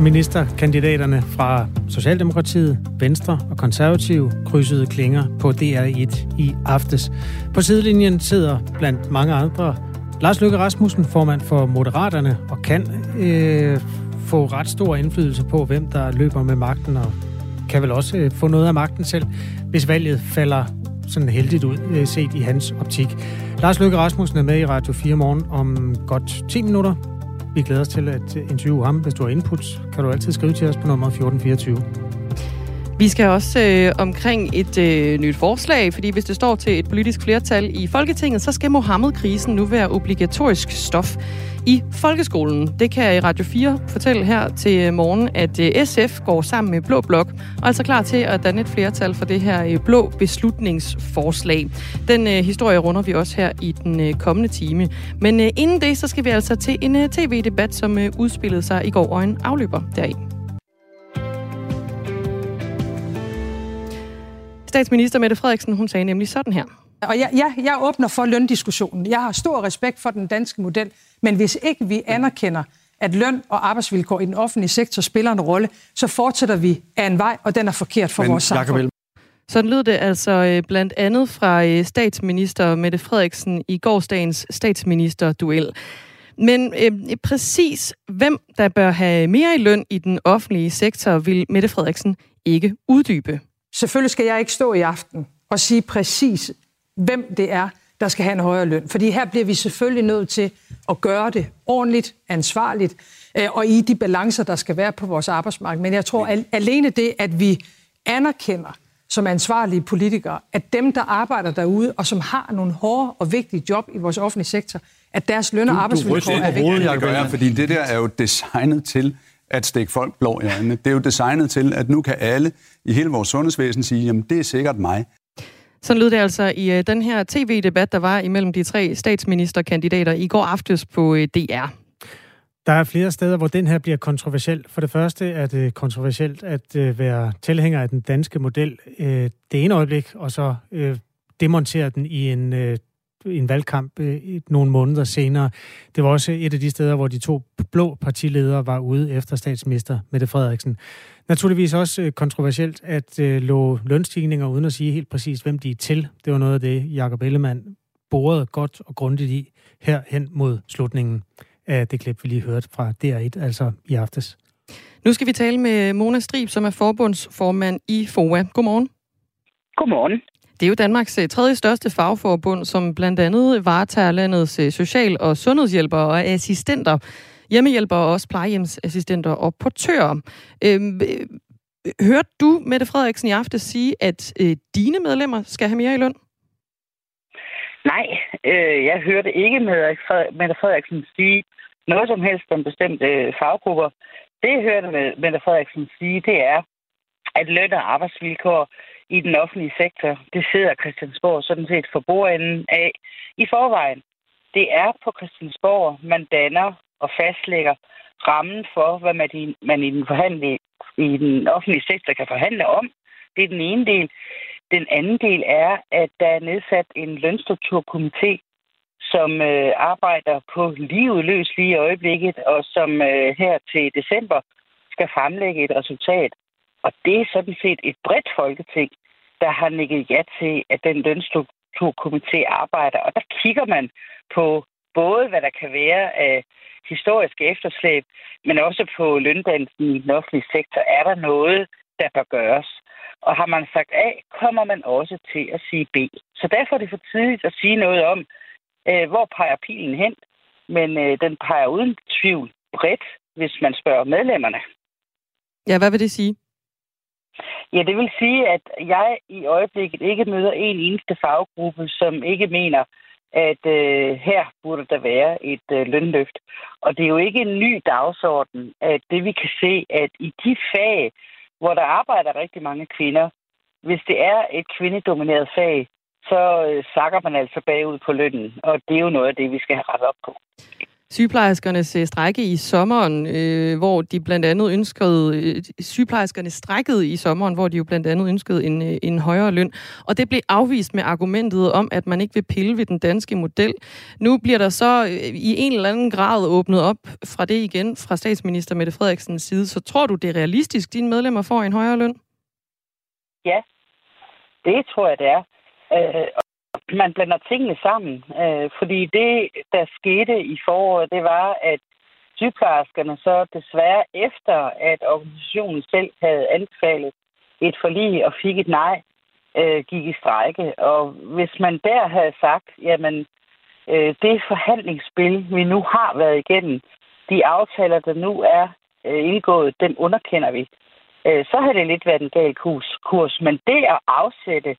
Ministerkandidaterne fra Socialdemokratiet, Venstre og Konservative krydsede klinger på DR1 i aftes. På sidelinjen sidder blandt mange andre Lars Løkke Rasmussen, formand for Moderaterne, og kan øh, få ret stor indflydelse på, hvem der løber med magten, og kan vel også øh, få noget af magten selv, hvis valget falder sådan heldigt ud, øh, set i hans optik. Lars Løkke Rasmussen er med i Radio 4 morgen om godt 10 minutter. Vi glæder os til at interviewe ham. Hvis du har input, kan du altid skrive til os på nummer 1424. Vi skal også øh, omkring et øh, nyt forslag, fordi hvis det står til et politisk flertal i Folketinget, så skal Mohammed-krisen nu være obligatorisk stof i folkeskolen. Det kan jeg i Radio 4 fortælle her til morgen, at øh, SF går sammen med Blå Blok, og er altså klar til at danne et flertal for det her øh, blå beslutningsforslag. Den øh, historie runder vi også her i den øh, kommende time. Men øh, inden det, så skal vi altså til en øh, tv-debat, som øh, udspillede sig i går, og en afløber deri. Statsminister Mette Frederiksen, hun sagde nemlig sådan her. Og jeg, jeg, jeg åbner for løndiskussionen. Jeg har stor respekt for den danske model, men hvis ikke vi anerkender, at løn og arbejdsvilkår i den offentlige sektor spiller en rolle, så fortsætter vi af en vej, og den er forkert for men, vores samfund. Sådan lød det altså øh, blandt andet fra øh, statsminister Mette Frederiksen i gårsdagens statsministerduel. Men øh, præcis hvem der bør have mere i løn i den offentlige sektor, vil Mette Frederiksen ikke uddybe. Selvfølgelig skal jeg ikke stå i aften og sige præcis, hvem det er, der skal have en højere løn. Fordi her bliver vi selvfølgelig nødt til at gøre det ordentligt, ansvarligt, øh, og i de balancer, der skal være på vores arbejdsmarked. Men jeg tror at alene det, at vi anerkender som ansvarlige politikere, at dem, der arbejder derude, og som har nogle hårde og vigtige job i vores offentlige sektor, at deres løn- og arbejdsvilkår er vigtige. Det gør fordi det der er jo designet til at stikke folk blå i øjnene. Det er jo designet til, at nu kan alle i hele vores sundhedsvæsen sige, jamen det er sikkert mig. Sådan lød det altså i uh, den her tv-debat, der var imellem de tre statsministerkandidater i går aftes på øh, DR. Der er flere steder, hvor den her bliver kontroversiel. For det første er det kontroversielt at uh, være tilhænger af den danske model det ene øjeblik, og så demontere den i en en valgkamp øh, nogle måneder senere. Det var også et af de steder, hvor de to blå partiledere var ude efter statsminister Mette Frederiksen. Naturligvis også øh, kontroversielt at øh, lå lønstigninger uden at sige helt præcis, hvem de er til. Det var noget af det, Jacob Ellemann borede godt og grundigt i her hen mod slutningen af det klip, vi lige hørte fra DR1, altså i aftes. Nu skal vi tale med Mona Strib, som er forbundsformand i FOA. Godmorgen. Godmorgen. Det er jo Danmarks øh, tredje største fagforbund, som blandt andet varetager landets øh, social- og sundhedshjælpere og assistenter, hjemmehjælpere og også plejehjemsassistenter og portører. Øhm, øh, hørte du, Mette Frederiksen, i aften sige, at øh, dine medlemmer skal have mere i løn? Nej, øh, jeg hørte ikke Mette Frederiksen sige noget som helst om bestemte øh, faggrupper. Det, jeg hørte Mette Frederiksen sige, det er, at løn og arbejdsvilkår i den offentlige sektor, det sidder Christiansborg sådan set for bordenden af i forvejen. Det er på Christiansborg, man danner og fastlægger rammen for, hvad man i, man i, den, forhandling, i den offentlige sektor kan forhandle om. Det er den ene del. Den anden del er, at der er nedsat en lønstrukturkomité, som øh, arbejder på livet løs lige i øjeblikket, og som øh, her til december skal fremlægge et resultat. Og det er sådan set et bredt folketing, der har nikket ja til, at den lønstrukturkomité arbejder. Og der kigger man på både, hvad der kan være af historiske efterslæb, men også på løndannelsen i den offentlige sektor. Er der noget, der bør gøres? Og har man sagt A, kommer man også til at sige B. Så derfor er det for tidligt at sige noget om, øh, hvor peger pilen hen. Men øh, den peger uden tvivl bredt, hvis man spørger medlemmerne. Ja, hvad vil det sige? Ja, det vil sige, at jeg i øjeblikket ikke møder en eneste faggruppe, som ikke mener, at øh, her burde der være et øh, lønløft. Og det er jo ikke en ny dagsorden, at det vi kan se, at i de fag, hvor der arbejder rigtig mange kvinder, hvis det er et kvindedomineret fag, så øh, sakker man altså bagud på lønnen. Og det er jo noget af det, vi skal have rettet op på sygeplejerskernes øh, strække i sommeren, øh, hvor de blandt andet ønskede, øh, sygeplejerskerne strækkede i sommeren, hvor de jo blandt andet ønskede en, øh, en højere løn. Og det blev afvist med argumentet om, at man ikke vil pille ved den danske model. Nu bliver der så øh, i en eller anden grad åbnet op fra det igen fra statsminister Mette Frederiksens side. Så tror du, det er realistisk, dine medlemmer får en højere løn? Ja, det tror jeg, det er. Øh, man blander tingene sammen, øh, fordi det, der skete i foråret, det var, at sygeplejerskerne så desværre efter, at organisationen selv havde anbefalet et forlig og fik et nej, øh, gik i strække. Og hvis man der havde sagt, jamen, øh, det forhandlingsspil, vi nu har været igennem, de aftaler, der nu er øh, indgået, den underkender vi. Øh, så har det lidt været en gal kurs. kurs. Men det at afsætte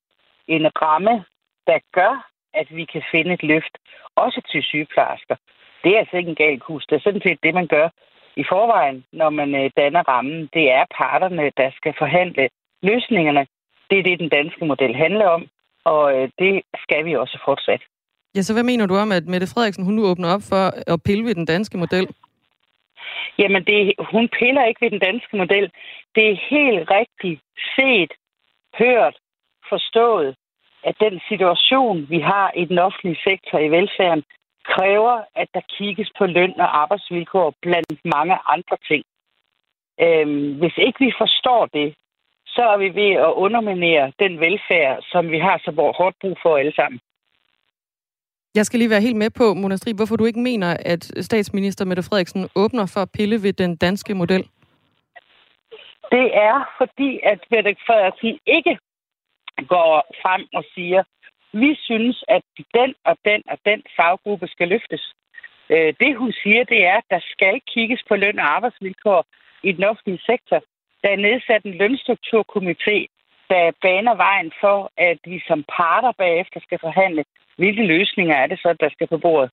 en ramme der gør, at vi kan finde et løft, også til sygeplejersker. Det er altså ikke en gal kurs. Det er sådan set det, man gør i forvejen, når man øh, danner rammen. Det er parterne, der skal forhandle løsningerne. Det er det, den danske model handler om, og øh, det skal vi også fortsat. Ja, så hvad mener du om, at Mette Frederiksen hun nu åbner op for at pille ved den danske model? Jamen, det, hun piller ikke ved den danske model. Det er helt rigtigt set, hørt, forstået, at den situation, vi har i den offentlige sektor i velfærden, kræver, at der kigges på løn og arbejdsvilkår blandt mange andre ting. Øhm, hvis ikke vi forstår det, så er vi ved at underminere den velfærd, som vi har så hårdt brug for alle sammen. Jeg skal lige være helt med på, Mona Strib, hvorfor du ikke mener, at statsminister Mette Frederiksen åbner for at pille ved den danske model. Det er fordi, at Mette Frederiksen ikke går frem og siger, vi synes, at den og den og den faggruppe skal løftes. Øh, det hun siger, det er, at der skal kigges på løn- og arbejdsvilkår i den offentlige sektor. Der er nedsat en lønstrukturkomité, der baner vejen for, at vi som parter bagefter skal forhandle, hvilke løsninger er det så, der skal på bordet.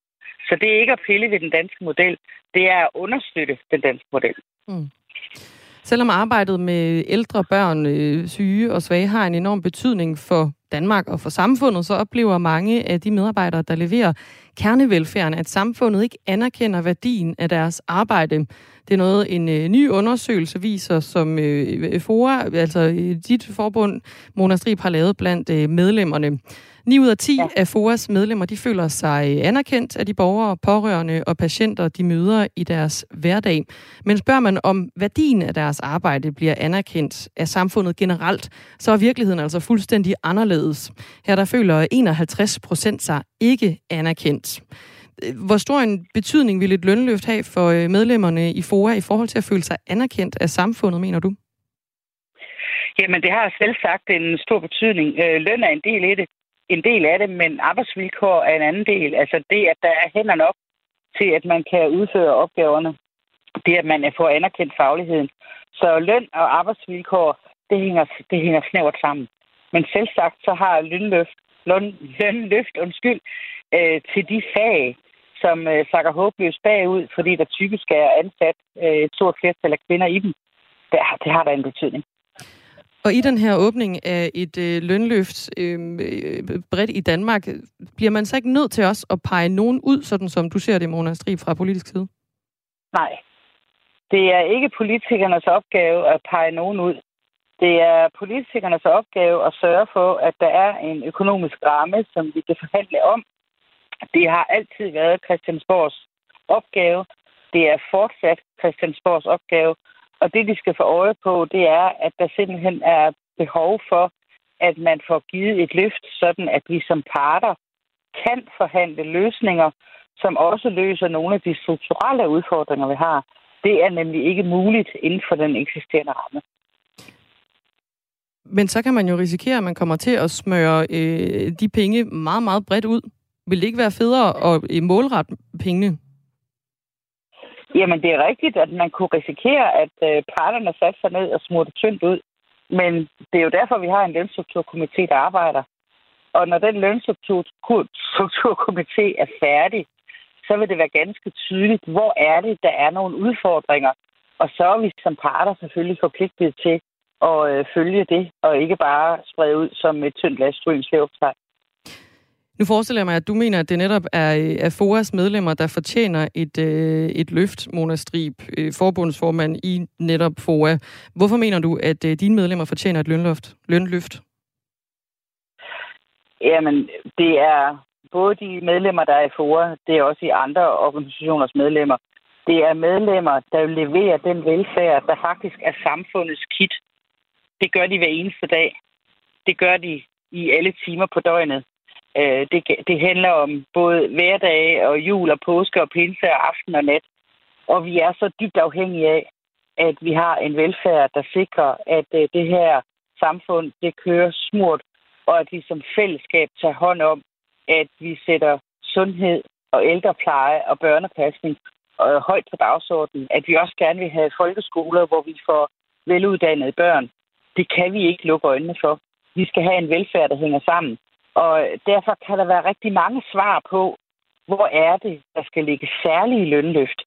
Så det er ikke at pille ved den danske model, det er at understøtte den danske model. Mm. Selvom arbejdet med ældre børn, øh, syge og svage har en enorm betydning for Danmark og for samfundet, så oplever mange af de medarbejdere, der leverer kernevelfærden, at samfundet ikke anerkender værdien af deres arbejde. Det er noget, en øh, ny undersøgelse viser, som øh, FOA, altså øh, dit forbund, Mona Strib, har lavet blandt øh, medlemmerne. 9 ud af 10 ja. af FOAs medlemmer, de føler sig anerkendt af de borgere, pårørende og patienter, de møder i deres hverdag. Men spørger man om værdien af deres arbejde bliver anerkendt af samfundet generelt, så er virkeligheden altså fuldstændig anderledes. Her der føler 51 procent sig ikke anerkendt. Hvor stor en betydning vil et lønløft have for øh, medlemmerne i FOA i forhold til at føle sig anerkendt af samfundet, mener du? Jamen, det har selv sagt en stor betydning. Øh, løn er en del af det en del af det, men arbejdsvilkår er en anden del. Altså det, at der er hænder nok til, at man kan udføre opgaverne. Det, at man får anerkendt fagligheden. Så løn og arbejdsvilkår, det hænger, det hænger snævert sammen. Men selv sagt, så har lønløft, løn, lønløft undskyld, øh, til de fag, som øh, sakker håbløst bagud, fordi der typisk er ansat øh, et stort flertal af kvinder i dem. Det, det har der en betydning. Og i den her åbning af et øh, lønløft øhm, øh, bredt i Danmark, bliver man så ikke nødt til også at pege nogen ud, sådan som du ser det, Mona Strib, fra politisk side? Nej. Det er ikke politikernes opgave at pege nogen ud. Det er politikernes opgave at sørge for, at der er en økonomisk ramme, som vi kan forhandle om. Det har altid været Christiansborgs opgave. Det er fortsat Christiansborgs opgave og det, de skal få øje på, det er, at der simpelthen er behov for, at man får givet et løft, sådan at vi som parter kan forhandle løsninger, som også løser nogle af de strukturelle udfordringer, vi har. Det er nemlig ikke muligt inden for den eksisterende ramme. Men så kan man jo risikere, at man kommer til at smøre øh, de penge meget, meget bredt ud. Vil det ikke være federe at øh, målrette pengene Jamen, det er rigtigt, at man kunne risikere, at øh, parterne satte sig ned og smurte tyndt ud. Men det er jo derfor, vi har en lønstrukturkomité, der arbejder. Og når den lønstrukturkomité er færdig, så vil det være ganske tydeligt, hvor er det, der er nogle udfordringer. Og så er vi som parter selvfølgelig forpligtet til at øh, følge det, og ikke bare sprede ud som et tyndt lastryns nu forestiller jeg mig, at du mener, at det netop er, øh, er FOAs medlemmer, der fortjener et, øh, et løft, Mona Strib, øh, forbundsformand i netop FOA. Hvorfor mener du, at øh, dine medlemmer fortjener et lønløft? lønløft? Jamen, det er både de medlemmer, der er i FOA, det er også i andre organisationers medlemmer. Det er medlemmer, der leverer den velfærd, der faktisk er samfundets kit. Det gør de hver eneste dag. Det gør de i alle timer på døgnet. Øh, det, det handler om både hverdag og jul og påske og pinse og aften og nat. Og vi er så dybt afhængige af, at vi har en velfærd, der sikrer, at øh, det her samfund det kører smurt, og at vi som fællesskab tager hånd om, at vi sætter sundhed og ældrepleje og børnepasning øh, højt på dagsordenen. At vi også gerne vil have folkeskoler, hvor vi får veluddannede børn. Det kan vi ikke lukke øjnene for. Vi skal have en velfærd, der hænger sammen. Og derfor kan der være rigtig mange svar på, hvor er det, der skal ligge særlige lønløft.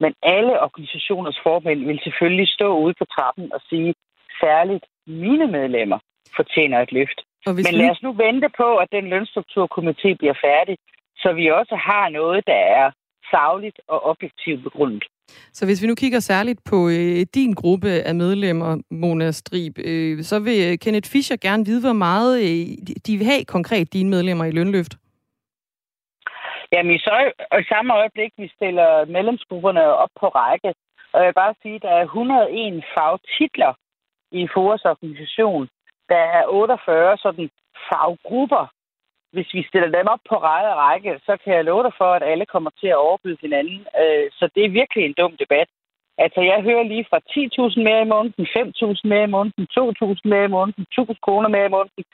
Men alle organisationers formænd vil selvfølgelig stå ude på trappen og sige, særligt mine medlemmer fortjener et løft. Men lad os nu vente på, at den lønstrukturkomité bliver færdig, så vi også har noget, der er savligt og objektivt begrundet. Så hvis vi nu kigger særligt på øh, din gruppe af medlemmer, Mona Strib, øh, så vil øh, Kenneth Fischer gerne vide, hvor meget øh, de vil have konkret dine medlemmer i lønløft. Jamen i, så, i samme øjeblik, vi stiller medlemsgrupperne op på række, og jeg vil bare sige, at der er 101 fagtitler i FOAs organisation. Der er 48 sådan faggrupper, hvis vi stiller dem op på række og række, så kan jeg love dig for, at alle kommer til at overbyde hinanden. Øh, så det er virkelig en dum debat. Altså, jeg hører lige fra 10.000 mere i måneden, 5.000 mere i måneden, 2.000 mere i måneden, 1.000 kroner mere i måneden.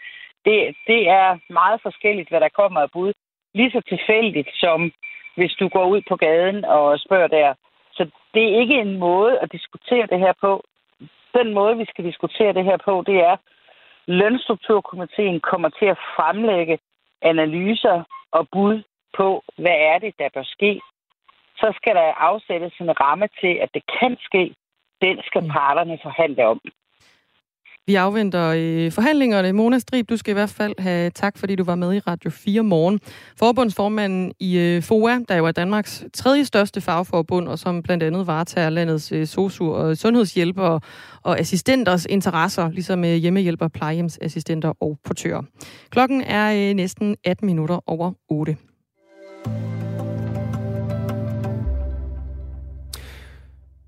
Det, det er meget forskelligt, hvad der kommer af bud. Lige så tilfældigt som hvis du går ud på gaden og spørger der. Så det er ikke en måde at diskutere det her på. Den måde, vi skal diskutere det her på, det er, Lønstrukturkomiteen kommer til at fremlægge analyser og bud på, hvad er det, der bør ske, så skal der afsættes en ramme til, at det kan ske. Den skal mm. parterne forhandle om. Vi afventer øh, forhandlingerne. Mona Strib, du skal i hvert fald have tak, fordi du var med i Radio 4 morgen. Forbundsformanden i øh, FOA, der jo er Danmarks tredje største fagforbund, og som blandt andet varetager landets øh, sosu- og sundhedshjælpere og assistenters interesser, ligesom øh, hjemmehjælper, plejehjemsassistenter og portører. Klokken er øh, næsten 18 minutter over 8.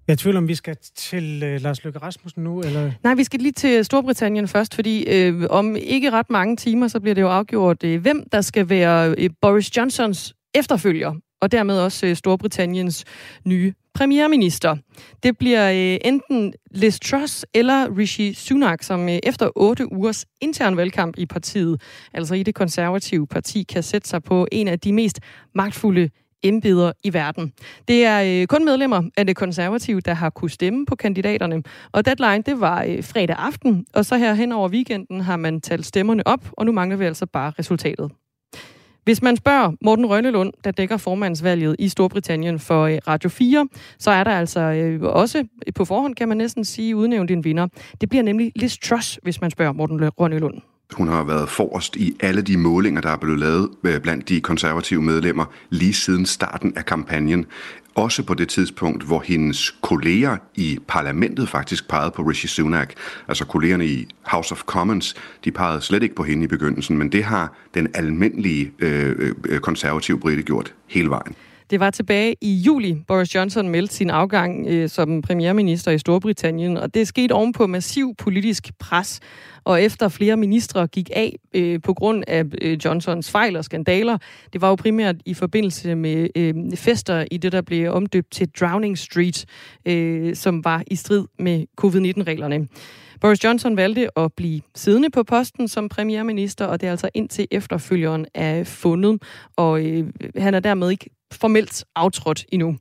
Jeg tvivler, om vi skal til øh, Lars Løkke Rasmussen nu, eller? Nej, vi skal lige til Storbritannien først, fordi øh, om ikke ret mange timer, så bliver det jo afgjort, øh, hvem der skal være øh, Boris Johnsons efterfølger, og dermed også øh, Storbritanniens nye premierminister. Det bliver øh, enten Liz Truss eller Rishi Sunak, som øh, efter otte ugers intern valgkamp i partiet, altså i det konservative parti, kan sætte sig på en af de mest magtfulde embeder i verden. Det er øh, kun medlemmer af det konservative, der har kunne stemme på kandidaterne. Og deadline, det var øh, fredag aften, og så her hen over weekenden har man talt stemmerne op, og nu mangler vi altså bare resultatet. Hvis man spørger Morten Rønnelund, der dækker formandsvalget i Storbritannien for øh, Radio 4, så er der altså øh, også øh, på forhånd, kan man næsten sige, udnævnt en vinder. Det bliver nemlig Liz Truss, hvis man spørger Morten Rønnelund. Hun har været forrest i alle de målinger, der er blevet lavet øh, blandt de konservative medlemmer lige siden starten af kampagnen. Også på det tidspunkt, hvor hendes kolleger i parlamentet faktisk pegede på Rishi Sunak. Altså kollegerne i House of Commons, de pegede slet ikke på hende i begyndelsen, men det har den almindelige øh, øh konservative brite gjort hele vejen. Det var tilbage i juli, Boris Johnson meldte sin afgang øh, som premierminister i Storbritannien, og det skete ovenpå massiv politisk pres. Og efter flere ministre gik af øh, på grund af øh, Johnsons fejl og skandaler, det var jo primært i forbindelse med øh, fester i det, der blev omdøbt til Drowning Street, øh, som var i strid med covid-19-reglerne. Boris Johnson valgte at blive siddende på posten som premierminister, og det er altså indtil efterfølgeren er fundet, og øh, han er dermed ikke formelt aftrådt endnu.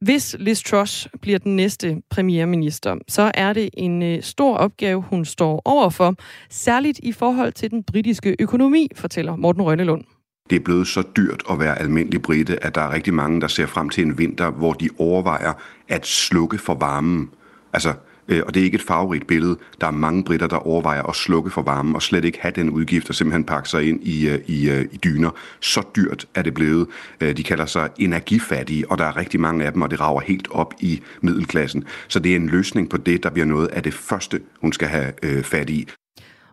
Hvis Liz Truss bliver den næste premierminister, så er det en øh, stor opgave, hun står overfor, særligt i forhold til den britiske økonomi, fortæller Morten Rønnelund. Det er blevet så dyrt at være almindelig brite, at der er rigtig mange, der ser frem til en vinter, hvor de overvejer at slukke for varmen. Altså, Øh, og det er ikke et farverigt billede. Der er mange britter, der overvejer at slukke for varmen og slet ikke have den udgift og simpelthen pakke sig ind i, øh, i, øh, i dyner. Så dyrt er det blevet. De kalder sig energifattige, og der er rigtig mange af dem, og det rager helt op i middelklassen. Så det er en løsning på det, der bliver noget af det første, hun skal have fat i.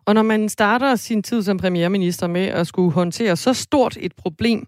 Og når man starter sin tid som premierminister med at skulle håndtere så stort et problem,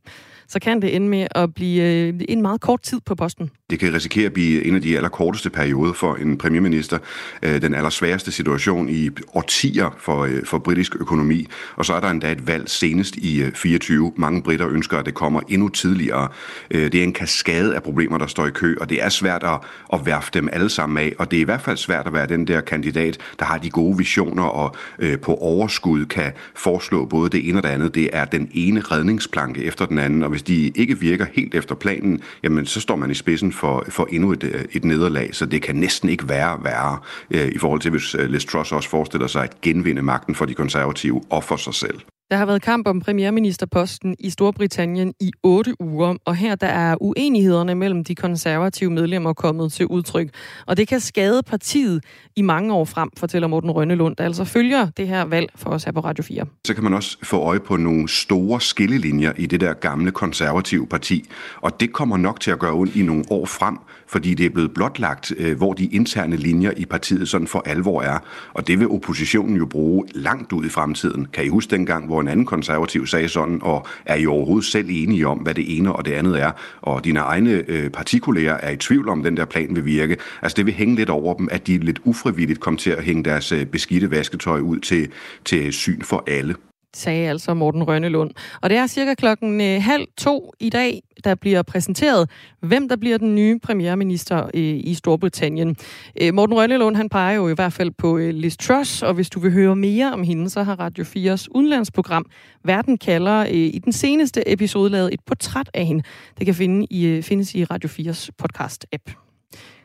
så kan det ende med at blive en meget kort tid på posten. Det kan risikere at blive en af de allerkorteste perioder for en premierminister. Øh, den allersværeste situation i årtier for, øh, for britisk økonomi. Og så er der endda et valg senest i øh, 24. Mange britter ønsker, at det kommer endnu tidligere. Det er en kaskade af problemer, der står i kø, og det er svært at, at værfe dem alle sammen af. Og det er i hvert fald svært at være den der kandidat, der har de gode visioner og på overskud kan foreslå både det ene og det andet. Det er den ene redningsplanke efter den anden, og hvis de ikke virker helt efter planen, jamen så står man i spidsen for, for endnu et, øh, et nederlag, så det kan næsten ikke være værre øh, i forhold til, hvis øh, Liz Truss også forestiller sig at genvinde magten for de konservative og for sig selv. Der har været kamp om premierministerposten i Storbritannien i otte uger, og her der er uenighederne mellem de konservative medlemmer kommet til udtryk. Og det kan skade partiet i mange år frem, fortæller Morten Rønnelund, der altså følger det her valg for os her på Radio 4. Så kan man også få øje på nogle store skillelinjer i det der gamle konservative parti, og det kommer nok til at gøre ondt i nogle år frem, fordi det er blevet blotlagt, øh, hvor de interne linjer i partiet sådan for alvor er. Og det vil oppositionen jo bruge langt ud i fremtiden. Kan I huske dengang, hvor en anden konservativ sagde sådan, og er I overhovedet selv enige om, hvad det ene og det andet er? Og dine egne øh, partikolleger er i tvivl om, den der plan vil virke. Altså det vil hænge lidt over dem, at de lidt ufrivilligt kom til at hænge deres øh, beskidte vasketøj ud til, til syn for alle sagde altså Morten Rønnelund. Og det er cirka klokken øh, halv to i dag, der bliver præsenteret, hvem der bliver den nye premierminister øh, i Storbritannien. Øh, Morten Rønnelund, han peger jo i hvert fald på øh, Liz Truss, og hvis du vil høre mere om hende, så har Radio 4's udenlandsprogram Verden kalder i den seneste episode lavet et portræt af hende. Det kan finde i, findes i Radio 4's podcast-app.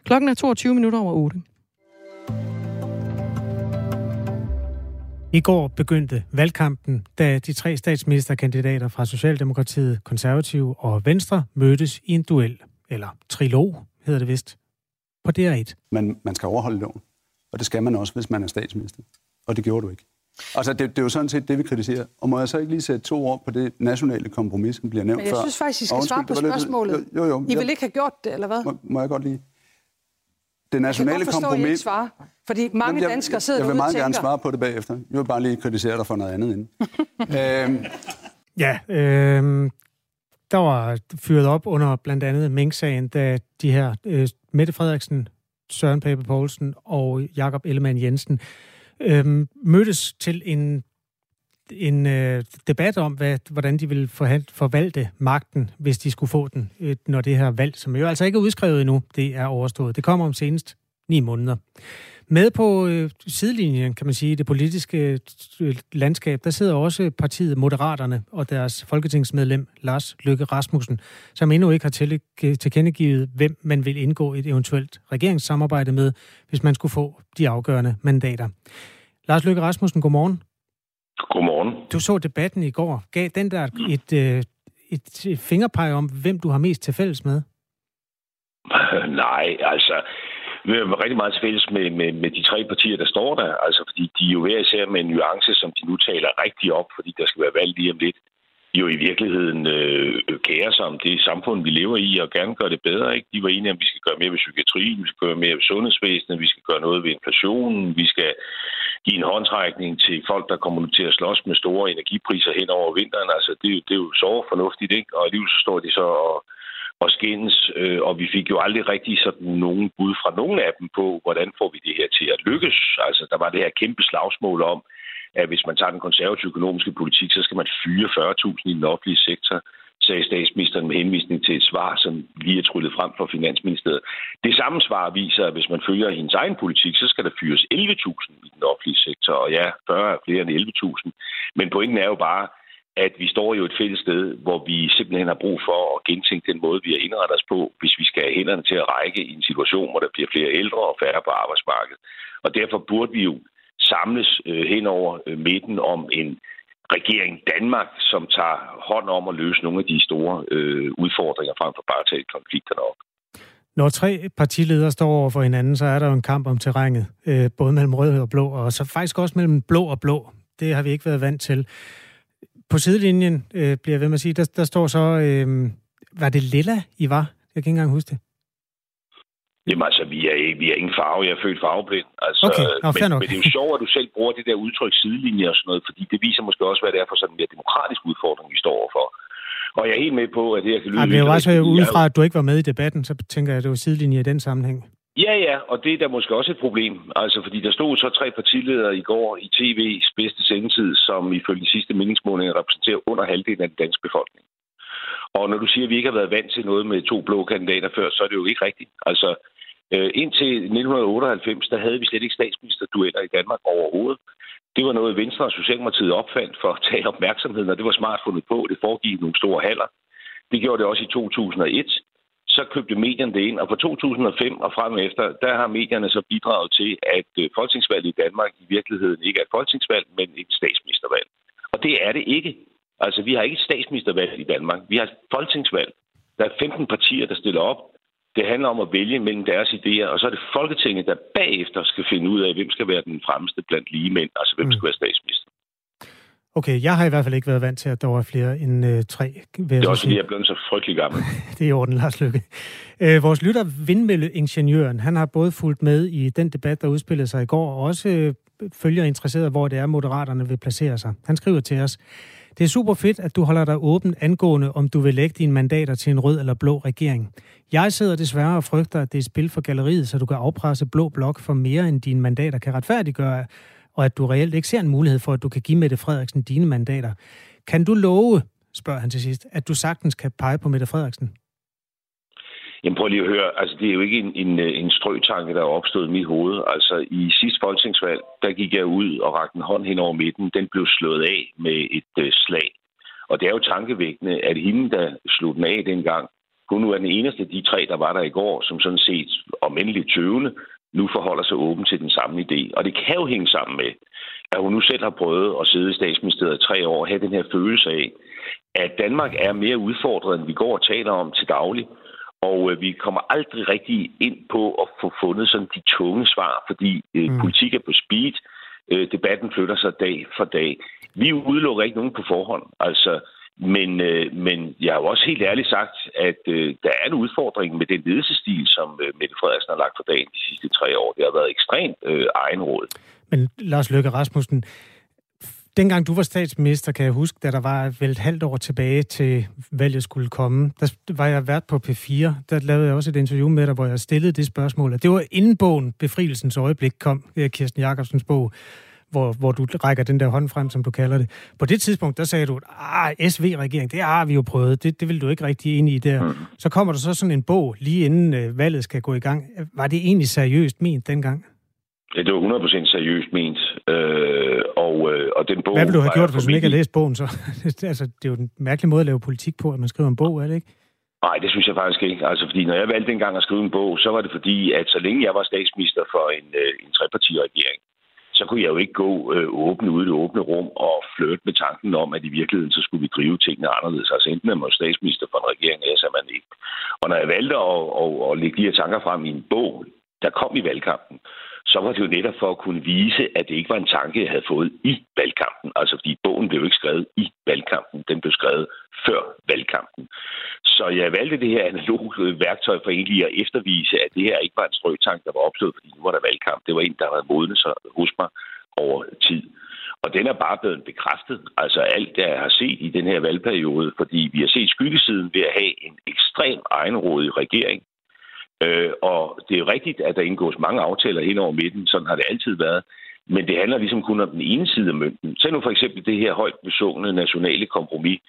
Klokken er 22 minutter over 8. I går begyndte valgkampen, da de tre statsministerkandidater fra Socialdemokratiet, Konservative og Venstre mødtes i en duel, eller trilog hedder det vist, på DR1. Man, man skal overholde loven, og det skal man også, hvis man er statsminister. Og det gjorde du ikke. Altså, det, det er jo sådan set det, vi kritiserer. Og må jeg så ikke lige sætte to ord på det nationale kompromis, som bliver nævnt før? Men jeg synes faktisk, I skal svare på spørgsmålet. Jo, jo, jo, I vil ikke have gjort det, eller hvad? Må, må jeg godt lige? det nationale jeg kan godt forstå, kompromis... At svare, fordi mange jeg, danskere sidder Jeg, jeg vil meget tænker... gerne svare på det bagefter. Jeg vil bare lige kritisere dig for noget andet inden. øhm. Ja, øh, der var fyret op under blandt andet Mink-sagen, da de her øh, Mette Frederiksen, Søren Pape Poulsen og Jakob Ellemann Jensen øh, mødtes til en en øh, debat om, hvad, hvordan de vil forvalte magten, hvis de skulle få den, øh, når det her valg, som jo altså ikke er udskrevet endnu, det er overstået. Det kommer om senest ni måneder. Med på øh, sidelinjen, kan man sige, det politiske øh, landskab, der sidder også partiet Moderaterne og deres folketingsmedlem Lars Løkke Rasmussen, som endnu ikke har til, tilkendegivet, hvem man vil indgå et eventuelt regeringssamarbejde med, hvis man skulle få de afgørende mandater. Lars Løkke Rasmussen, godmorgen. Godmorgen. Du så debatten i går. Gav den der et, øh, et, et fingerpeg om, hvem du har mest til fælles med? Nej, altså, vi har rigtig meget fælles med, med, med de tre partier, der står der. Altså, fordi de er jo hver især med en nuance, som de nu taler rigtig op, fordi der skal være valg lige om lidt jo i virkeligheden øh, kære sig om det samfund, vi lever i, og gerne gøre det bedre. Ikke? De var enige om, at vi skal gøre mere ved psykiatrien, vi skal gøre mere ved sundhedsvæsenet, vi skal gøre noget ved inflationen, vi skal give en håndtrækning til folk, der kommer til at slås med store energipriser hen over vinteren. Altså, det, det er jo så fornuftigt, ikke? Og alligevel så står de så og, og skændes, øh, og vi fik jo aldrig rigtig sådan nogen bud fra nogen af dem på, hvordan får vi det her til at lykkes. Altså, der var det her kæmpe slagsmål om, at hvis man tager den konservative økonomiske politik, så skal man fyre 40.000 i den offentlige sektor sagde statsministeren med henvisning til et svar, som lige er tryllet frem fra Finansministeriet. Det samme svar viser, at hvis man følger hendes egen politik, så skal der fyres 11.000 i den offentlige sektor, og ja, 40 er flere end 11.000. Men pointen er jo bare, at vi står jo et fælles sted, hvor vi simpelthen har brug for at gentænke den måde, vi har indrettet os på, hvis vi skal have hænderne til at række i en situation, hvor der bliver flere ældre og færre på arbejdsmarkedet. Og derfor burde vi jo samles øh, hen over øh, midten om en regering Danmark, som tager hånd om at løse nogle af de store øh, udfordringer frem for bare at tage konflikterne op. Når tre partiledere står over for hinanden, så er der jo en kamp om terrænet, øh, både mellem rød og blå, og så faktisk også mellem blå og blå. Det har vi ikke været vant til. På sidelinjen, øh, bliver jeg ved med at sige, der, der står så, øh, var det lilla, I var? Jeg kan ikke engang huske det. Jamen altså, vi er, vi er ingen farve. Jeg er født farveblind. Altså, okay. Nå, men, nok. men det er jo sjovt, at du selv bruger det der udtryk sidelinje og sådan noget, fordi det viser måske også, hvad det er for sådan en mere demokratisk udfordring, vi står overfor. Og jeg er helt med på, at det her kan lyde... Jamen, jeg var også udefra, at du ikke var med i debatten, så tænker jeg, at det var sidelinje i den sammenhæng. Ja, ja, og det er da måske også et problem. Altså, fordi der stod så tre partiledere i går i tv's bedste sendetid, som ifølge de sidste meningsmåling repræsenterer under halvdelen af den danske befolkning. Og når du siger, at vi ikke har været vant til noget med to blå kandidater før, så er det jo ikke rigtigt. Altså, øh, indtil 1998, der havde vi slet ikke statsministerdueller i Danmark overhovedet. Det var noget, Venstre og Socialdemokratiet opfandt for at tage opmærksomheden, og det var smart fundet på. Det foregik nogle store haller. Det gjorde det også i 2001. Så købte medierne det ind, og fra 2005 og frem efter, der har medierne så bidraget til, at øh, folketingsvalget i Danmark i virkeligheden ikke er et folketingsvalg, men et statsministervalg. Og det er det ikke. Altså, vi har ikke et statsministervalg i Danmark. Vi har et folketingsvalg. Der er 15 partier, der stiller op. Det handler om at vælge mellem deres idéer, og så er det Folketinget, der bagefter skal finde ud af, hvem skal være den fremmeste blandt lige mænd, altså hvem skal være statsminister. Okay, jeg har i hvert fald ikke været vant til, at der var flere end øh, tre. Det er også fordi, jeg er blevet så frygtelig gammel. det er i orden, Lars Lykke. Øh, vores lytter, Vindmølleingeniøren, han har både fulgt med i den debat, der udspillede sig i går, og også øh, følger interesseret, hvor det er, moderaterne vil placere sig. Han skriver til os, det er super fedt, at du holder dig åben angående, om du vil lægge dine mandater til en rød eller blå regering. Jeg sidder desværre og frygter, at det er spil for galleriet, så du kan afpresse blå blok for mere, end dine mandater kan retfærdiggøre, og at du reelt ikke ser en mulighed for, at du kan give Mette Frederiksen dine mandater. Kan du love, spørger han til sidst, at du sagtens kan pege på Mette Frederiksen? Jamen prøv lige at høre, altså det er jo ikke en, en, en strøtanke, der er opstået i mit hoved. Altså i sidste folketingsvalg, der gik jeg ud og rakte en hånd hen over midten. Den blev slået af med et øh, slag. Og det er jo tankevækkende, at hende, der slog den af dengang, hun nu er den eneste af de tre, der var der i går, som sådan set omindeligt tøvende, nu forholder sig åben til den samme idé. Og det kan jo hænge sammen med, at hun nu selv har prøvet at sidde i statsministeriet i tre år og have den her følelse af, at Danmark er mere udfordret, end vi går og taler om til daglig. Og øh, vi kommer aldrig rigtig ind på at få fundet sådan de tunge svar, fordi øh, mm. politik er på speed. Øh, debatten flytter sig dag for dag. Vi udelukker ikke nogen på forhånd. Altså, men, øh, men jeg har jo også helt ærligt sagt, at øh, der er en udfordring med den ledelsesstil, som øh, Mette Frederiksen har lagt for dagen de sidste tre år. Det har været ekstremt øh, egenråd. Men Lars Løkke Rasmussen, dengang du var statsminister, kan jeg huske, da der var vel et halvt år tilbage til valget skulle komme, der var jeg vært på P4. Der lavede jeg også et interview med dig, hvor jeg stillede det spørgsmål. Det var inden bogen Befrielsens øjeblik kom, øh, Kirsten Jakobsens bog hvor, hvor du rækker den der hånd frem, som du kalder det. På det tidspunkt, der sagde du, at SV-regering, det har vi jo prøvet, det, det vil du ikke rigtig ind i der. Mm. Så kommer der så sådan en bog, lige inden øh, valget skal gå i gang. Var det egentlig seriøst ment dengang? Ja, det var 100% seriøst ment. Øh, og, øh, og den bog... Hvad ville du have gjort, hvis du ikke havde læst bogen så? altså, det er jo en mærkelig måde at lave politik på, at man skriver en bog, er det ikke? Nej, det synes jeg faktisk ikke. Altså, fordi når jeg valgte dengang at skrive en bog, så var det fordi, at så længe jeg var statsminister for en, øh, en trepartiregering, så kunne jeg jo ikke gå øh, åbne ud i det åbne rum og flirte med tanken om, at i virkeligheden så skulle vi drive tingene anderledes. Altså enten er man statsminister for en regering, eller så er man ikke. Og når jeg valgte at, at, at lægge de her tanker frem i en bog, der kom i valgkampen, så var det jo netop for at kunne vise, at det ikke var en tanke, jeg havde fået i valgkampen. Altså fordi bogen blev ikke skrevet i valgkampen, den blev skrevet før valgkampen. Så jeg valgte det her analoge værktøj for egentlig at eftervise, at det her ikke var en strøtank, der var opstået, fordi nu var der valgkamp. Det var en, der havde modnet sig hos mig over tid. Og den er bare blevet bekræftet. Altså alt, det jeg har set i den her valgperiode, fordi vi har set skyggesiden ved at have en ekstrem egenrådig regering, Øh, og det er jo rigtigt, at der indgås mange aftaler hen over midten. Sådan har det altid været. Men det handler ligesom kun om den ene side af mønten. Se nu for eksempel det her højt besungne nationale kompromis.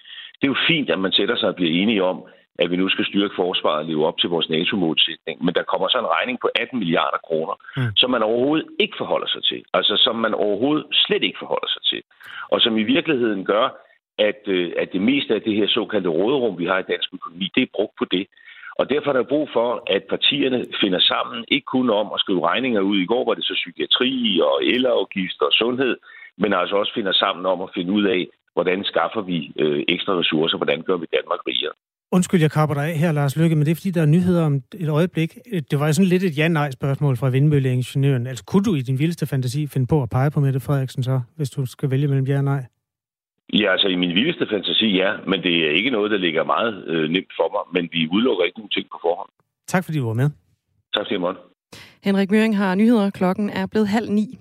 Det er jo fint, at man sætter sig og bliver enige om, at vi nu skal styrke forsvaret og leve op til vores NATO-målsætning. Men der kommer så en regning på 18 milliarder kroner, mm. som man overhovedet ikke forholder sig til. Altså som man overhovedet slet ikke forholder sig til. Og som i virkeligheden gør, at, øh, at det meste af det her såkaldte råderum, vi har i dansk økonomi, det er brugt på det. Og derfor er der brug for, at partierne finder sammen, ikke kun om at skrive regninger ud. I går var det så psykiatri og elafgift og sundhed, men altså også finder sammen om at finde ud af, hvordan skaffer vi øh, ekstra ressourcer, hvordan gør vi Danmark rigere. Undskyld, jeg kapper dig af her, Lars Lykke, men det er fordi, der er nyheder om et øjeblik. Det var sådan lidt et ja-nej-spørgsmål fra vindmølleingeniøren. Altså, kunne du i din vildeste fantasi finde på at pege på Mette Frederiksen så, hvis du skal vælge mellem ja og nej? Ja, altså i min vildeste fantasi, ja. Men det er ikke noget, der ligger meget øh, nemt for mig. Men vi udelukker ikke nogen ting på forhånd. Tak fordi du var med. Tak fordi du Henrik Møring har nyheder. Klokken er blevet halv ni.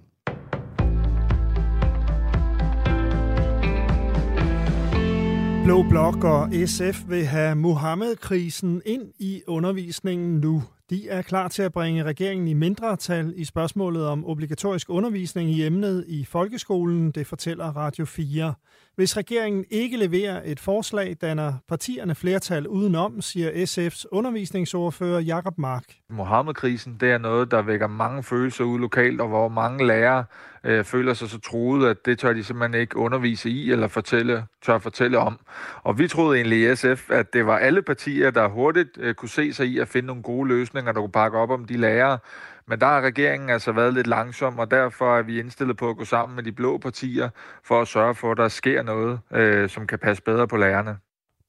Blå Blok og SF vil have Mohammed-krisen ind i undervisningen nu. De er klar til at bringe regeringen i mindretal i spørgsmålet om obligatorisk undervisning i emnet i folkeskolen, det fortæller Radio 4. Hvis regeringen ikke leverer et forslag, danner partierne flertal udenom, siger SF's undervisningsordfører Jakob Mark. Mohammed-krisen, det er noget, der vækker mange følelser ud lokalt, og hvor mange lærere øh, føler sig så truet, at det tør de simpelthen ikke undervise i eller fortælle, tør fortælle om. Og vi troede egentlig i SF, at det var alle partier, der hurtigt øh, kunne se sig i at finde nogle gode løsninger, der kunne pakke op om de lærere. Men der har regeringen altså været lidt langsom, og derfor er vi indstillet på at gå sammen med de blå partier for at sørge for, at der sker noget, øh, som kan passe bedre på lærerne.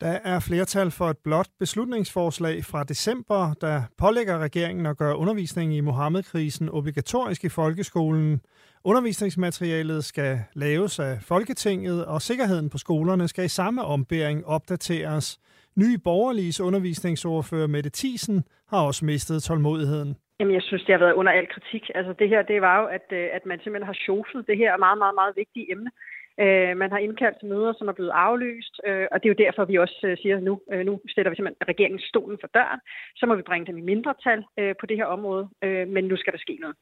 Der er flertal for et blot beslutningsforslag fra december, der pålægger regeringen at gøre undervisningen i Mohammed-krisen obligatorisk i folkeskolen. Undervisningsmaterialet skal laves af Folketinget, og sikkerheden på skolerne skal i samme ombæring opdateres. Nye borgerliges undervisningsordfører Mette Thiesen har også mistet tålmodigheden. Jamen, jeg synes, det har været under al kritik. Altså, det her, det var jo, at, øh, at man simpelthen har sjoflet det her meget, meget, meget vigtige emne. Øh, man har indkaldt til møder, som er blevet aflyst, øh, og det er jo derfor, vi også øh, siger, at nu, øh, nu stiller vi simpelthen regeringens stolen for døren. Så må vi bringe dem i mindretal øh, på det her område, øh, men nu skal der ske noget.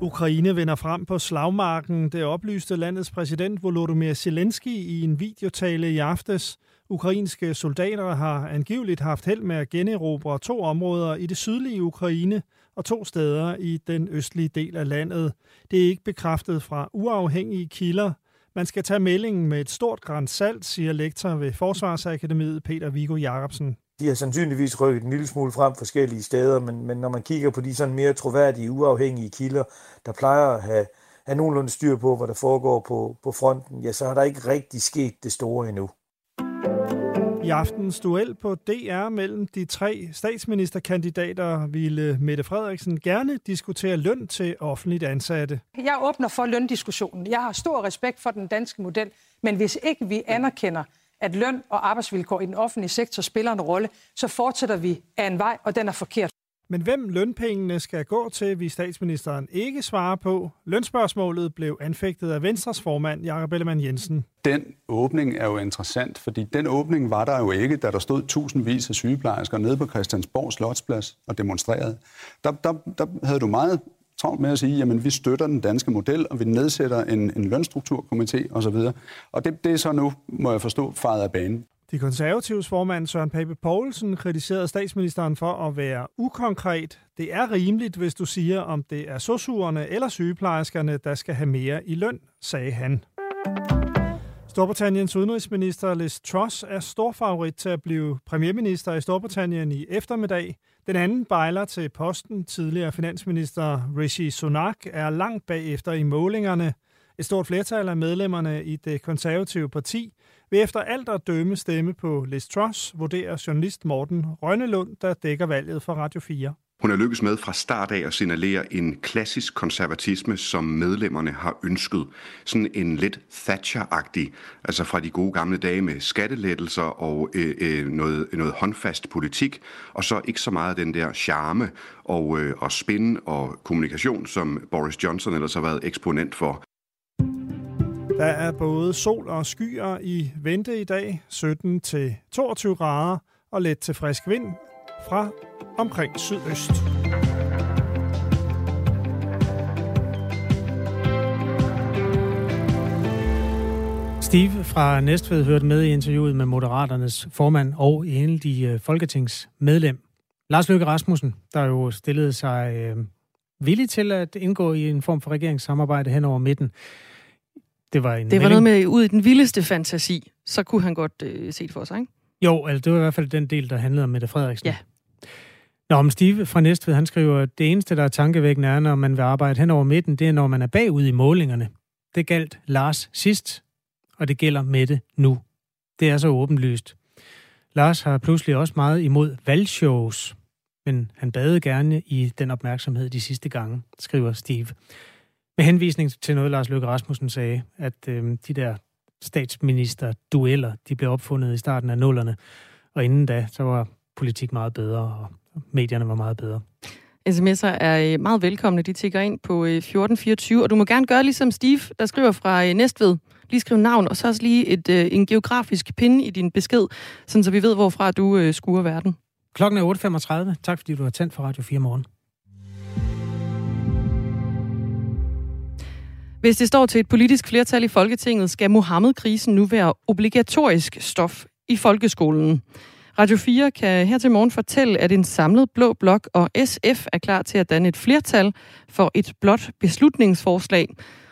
Ukraine vender frem på slagmarken. Det oplyste landets præsident Volodymyr Zelensky i en videotale i aftes. Ukrainske soldater har angiveligt haft held med at generobre to områder i det sydlige Ukraine og to steder i den østlige del af landet. Det er ikke bekræftet fra uafhængige kilder. Man skal tage meldingen med et stort græns salt, siger lektor ved Forsvarsakademiet Peter Vigo Jacobsen. De har sandsynligvis rykket en lille smule frem forskellige steder, men, men når man kigger på de sådan mere troværdige, uafhængige kilder, der plejer at have, have nogenlunde styr på, hvad der foregår på, på fronten, ja, så har der ikke rigtig sket det store endnu. I aftens duel på DR mellem de tre statsministerkandidater ville Mette Frederiksen gerne diskutere løn til offentligt ansatte. Jeg åbner for løndiskussionen. Jeg har stor respekt for den danske model, men hvis ikke vi anerkender, at løn og arbejdsvilkår i den offentlige sektor spiller en rolle, så fortsætter vi af en vej, og den er forkert. Men hvem lønpengene skal gå til, vi statsministeren ikke svare på. Lønspørgsmålet blev anfægtet af Venstres formand, Jakob Ellemann Jensen. Den åbning er jo interessant, fordi den åbning var der jo ikke, da der stod tusindvis af sygeplejersker nede på Christiansborg Slotsplads og demonstrerede. Der, der, der havde du meget travlt med at sige, jamen vi støtter den danske model, og vi nedsætter en, en lønstrukturkomité osv. Og det, det er så nu, må jeg forstå, fejret af banen. De konservatives formand Søren Pape Poulsen kritiserede statsministeren for at være ukonkret. Det er rimeligt, hvis du siger, om det er sosuerne eller sygeplejerskerne, der skal have mere i løn, sagde han. Storbritanniens udenrigsminister Liz Truss er storfavorit til at blive premierminister i Storbritannien i eftermiddag. Den anden bejler til posten, tidligere finansminister Rishi Sunak, er langt bagefter i målingerne. Et stort flertal af medlemmerne i det konservative parti vil efter alt at dømme stemme på Liz Truss, vurderer journalist Morten Rønnelund, der dækker valget for Radio 4. Hun er lykkedes med fra start af at signalere en klassisk konservatisme, som medlemmerne har ønsket. Sådan en lidt Thatcher-agtig, altså fra de gode gamle dage med skattelettelser og øh, øh, noget, noget håndfast politik, og så ikke så meget den der charme og, øh, og spin og kommunikation, som Boris Johnson ellers har været eksponent for. Der er både sol og skyer i vente i dag, 17 til 22 grader og let til frisk vind fra omkring sydøst. Steve fra Næstved hørte med i interviewet med Moderaternes formand og enlig øh, folketingsmedlem. Lars Løkke Rasmussen, der jo stillede sig øh, villig til at indgå i en form for regeringssamarbejde hen over midten. Det var, en det var noget med ud i den vildeste fantasi. Så kunne han godt øh, se det for sig, ikke? Jo, altså det var i hvert fald den del, der handlede om Mette Frederiksen. Ja. Nå, om Steve fra Næstved, han skriver, at det eneste, der er tankevækkende er, når man vil arbejde hen over midten, det er, når man er bagud i målingerne. Det galt Lars sidst, og det gælder Mette nu. Det er så åbenlyst. Lars har pludselig også meget imod valgshows, men han bade gerne i den opmærksomhed de sidste gange, skriver Steve. Med henvisning til noget, Lars Løkke Rasmussen sagde, at øh, de der statsminister-dueller, de blev opfundet i starten af nullerne, og inden da, så var politik meget bedre, og medierne var meget bedre. SMS'er er øh, meget velkomne. De tigger ind på 1424, øh, og du må gerne gøre ligesom Steve, der skriver fra øh, Næstved. Lige skrive navn, og så også lige et, en geografisk pinde i din besked, sådan så vi ved, hvorfra du skuer verden. Klokken er 8.35. Tak fordi du har tændt for Radio 4 morgen. Hvis det står til et politisk flertal i Folketinget, skal Mohammed-krisen nu være obligatorisk stof i folkeskolen. Radio 4 kan her til morgen fortælle, at en samlet blå blok og SF er klar til at danne et flertal for et blot beslutningsforslag.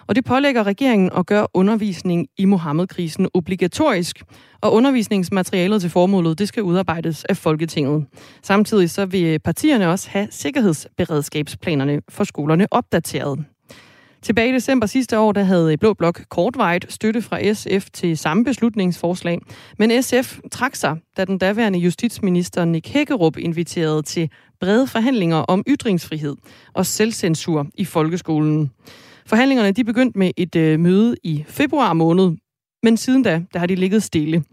Og det pålægger regeringen at gøre undervisning i Mohammed-krisen obligatorisk. Og undervisningsmaterialet til formålet, det skal udarbejdes af Folketinget. Samtidig så vil partierne også have sikkerhedsberedskabsplanerne for skolerne opdateret. Tilbage i december sidste år, der havde Blå Blok kortvejt støtte fra SF til samme beslutningsforslag. Men SF trak sig, da den daværende justitsminister Nick Hækkerup inviterede til brede forhandlinger om ytringsfrihed og selvcensur i folkeskolen. Forhandlingerne de begyndte med et øh, møde i februar måned, men siden da, der har de ligget stille.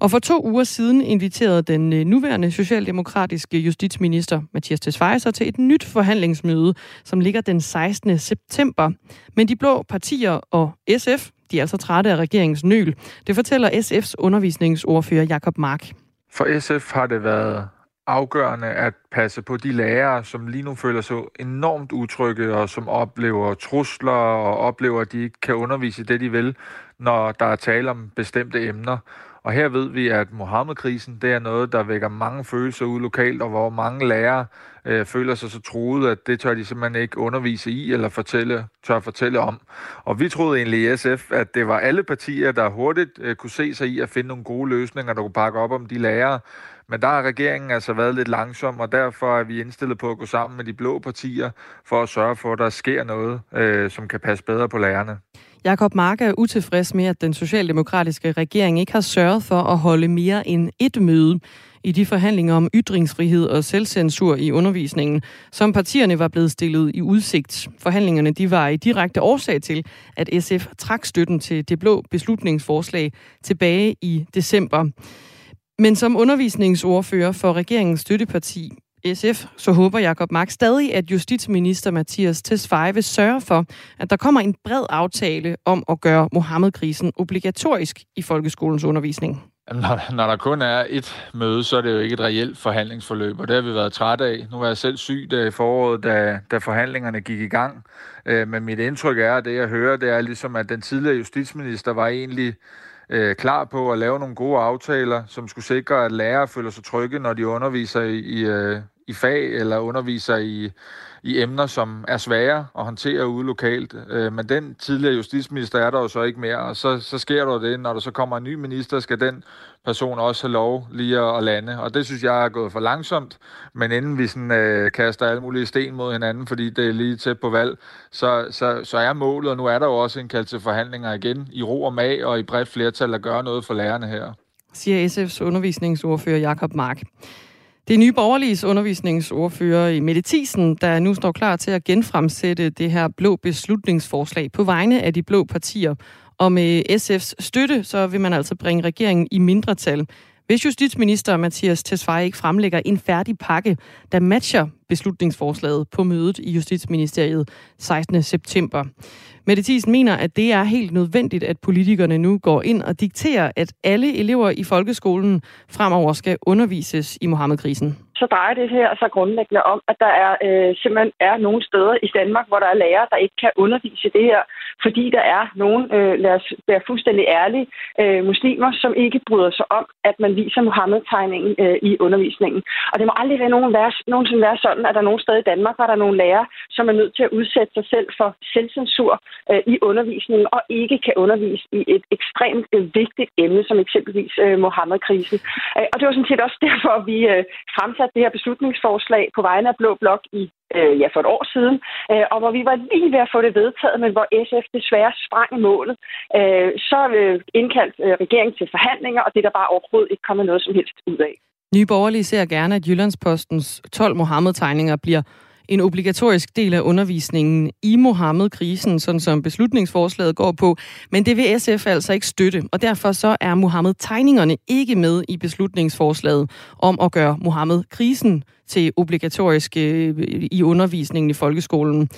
Og for to uger siden inviterede den øh, nuværende socialdemokratiske justitsminister Mathias Tesfaye sig til et nyt forhandlingsmøde, som ligger den 16. september. Men de blå partier og SF, de er altså trætte af regeringens nøl. Det fortæller SF's undervisningsordfører Jakob Mark. For SF har det været afgørende at passe på de lærere, som lige nu føler sig enormt utrygge og som oplever trusler og oplever, at de ikke kan undervise det, de vil, når der er tale om bestemte emner. Og her ved vi, at Mohammed-krisen, det er noget, der vækker mange følelser ud lokalt, og hvor mange lærere øh, føler sig så truet, at det tør de simpelthen ikke undervise i eller fortælle, tør fortælle om. Og vi troede egentlig i SF, at det var alle partier, der hurtigt øh, kunne se sig i at finde nogle gode løsninger, der kunne pakke op om de lærere, men der har regeringen altså været lidt langsom, og derfor er vi indstillet på at gå sammen med de blå partier for at sørge for, at der sker noget, øh, som kan passe bedre på lærerne. Jakob Mark er utilfreds med, at den socialdemokratiske regering ikke har sørget for at holde mere end et møde i de forhandlinger om ytringsfrihed og selvcensur i undervisningen, som partierne var blevet stillet i udsigt. Forhandlingerne de var i direkte årsag til, at SF trak støtten til det blå beslutningsforslag tilbage i december. Men som undervisningsordfører for regeringens støtteparti SF, så håber Jakob Mark stadig, at justitsminister Mathias Tesfaye vil sørge for, at der kommer en bred aftale om at gøre Mohammed-krisen obligatorisk i folkeskolens undervisning. Når, når der kun er et møde, så er det jo ikke et reelt forhandlingsforløb, og det har vi været trætte af. Nu var jeg selv syg der i foråret, da, da forhandlingerne gik i gang. Øh, men mit indtryk er, at det jeg hører, det er ligesom, at den tidligere justitsminister var egentlig øh, klar på at lave nogle gode aftaler, som skulle sikre, at lærere føler sig trygge, når de underviser i, i, øh, i fag eller underviser i, i emner, som er svære at håndtere ude lokalt. Øh, men den tidligere justitsminister er der jo så ikke mere, og så, så sker der det, når der så kommer en ny minister, skal den person også have lov lige at, at lande. Og det synes jeg er gået for langsomt, men inden vi sådan, øh, kaster alle mulige sten mod hinanden, fordi det er lige tæt på valg, så, så, så er målet, og nu er der jo også en kald til forhandlinger igen, i ro og mag og i bredt flertal at gøre noget for lærerne her. Siger SF's undervisningsordfører Jakob Mark. Det er nye borgerliges undervisningsordfører i Mette Thiesen, der nu står klar til at genfremsætte det her blå beslutningsforslag på vegne af de blå partier. Og med SF's støtte, så vil man altså bringe regeringen i mindretal. Hvis justitsminister Mathias Tesfaye ikke fremlægger en færdig pakke, der matcher beslutningsforslaget på mødet i Justitsministeriet 16. september. Mette Thiesen mener, at det er helt nødvendigt, at politikerne nu går ind og dikterer, at alle elever i folkeskolen fremover skal undervises i Mohammed-krisen så drejer det her sig grundlæggende om, at der er øh, simpelthen er nogle steder i Danmark, hvor der er lærere, der ikke kan undervise det her, fordi der er nogle, øh, lad os være fuldstændig ærlige, øh, muslimer, som ikke bryder sig om, at man viser Mohammed-tegningen øh, i undervisningen. Og det må aldrig være nogen være, nogensinde være sådan, at der er nogle steder i Danmark, hvor der er nogle lærere, som er nødt til at udsætte sig selv for selvcensur øh, i undervisningen, og ikke kan undervise i et ekstremt øh, vigtigt emne, som eksempelvis øh, Mohammed-krisen. Øh, og det var sådan set også derfor, vi øh, fremsatte fremsat det her beslutningsforslag på vegne af Blå Blok i øh, ja, for et år siden, øh, og hvor vi var lige ved at få det vedtaget, men hvor SF desværre sprang i målet. Øh, så øh, indkaldt øh, regeringen til forhandlinger, og det er der bare overhovedet ikke kommet noget som helst ud af. Nye Borgerlige ser gerne, at Jyllandspostens 12 Mohammed-tegninger bliver en obligatorisk del af undervisningen i Mohammed-krisen, sådan som beslutningsforslaget går på. Men det vil SF altså ikke støtte, og derfor så er Mohammed-tegningerne ikke med i beslutningsforslaget om at gøre Mohammed-krisen til obligatorisk øh, i undervisningen i folkeskolen.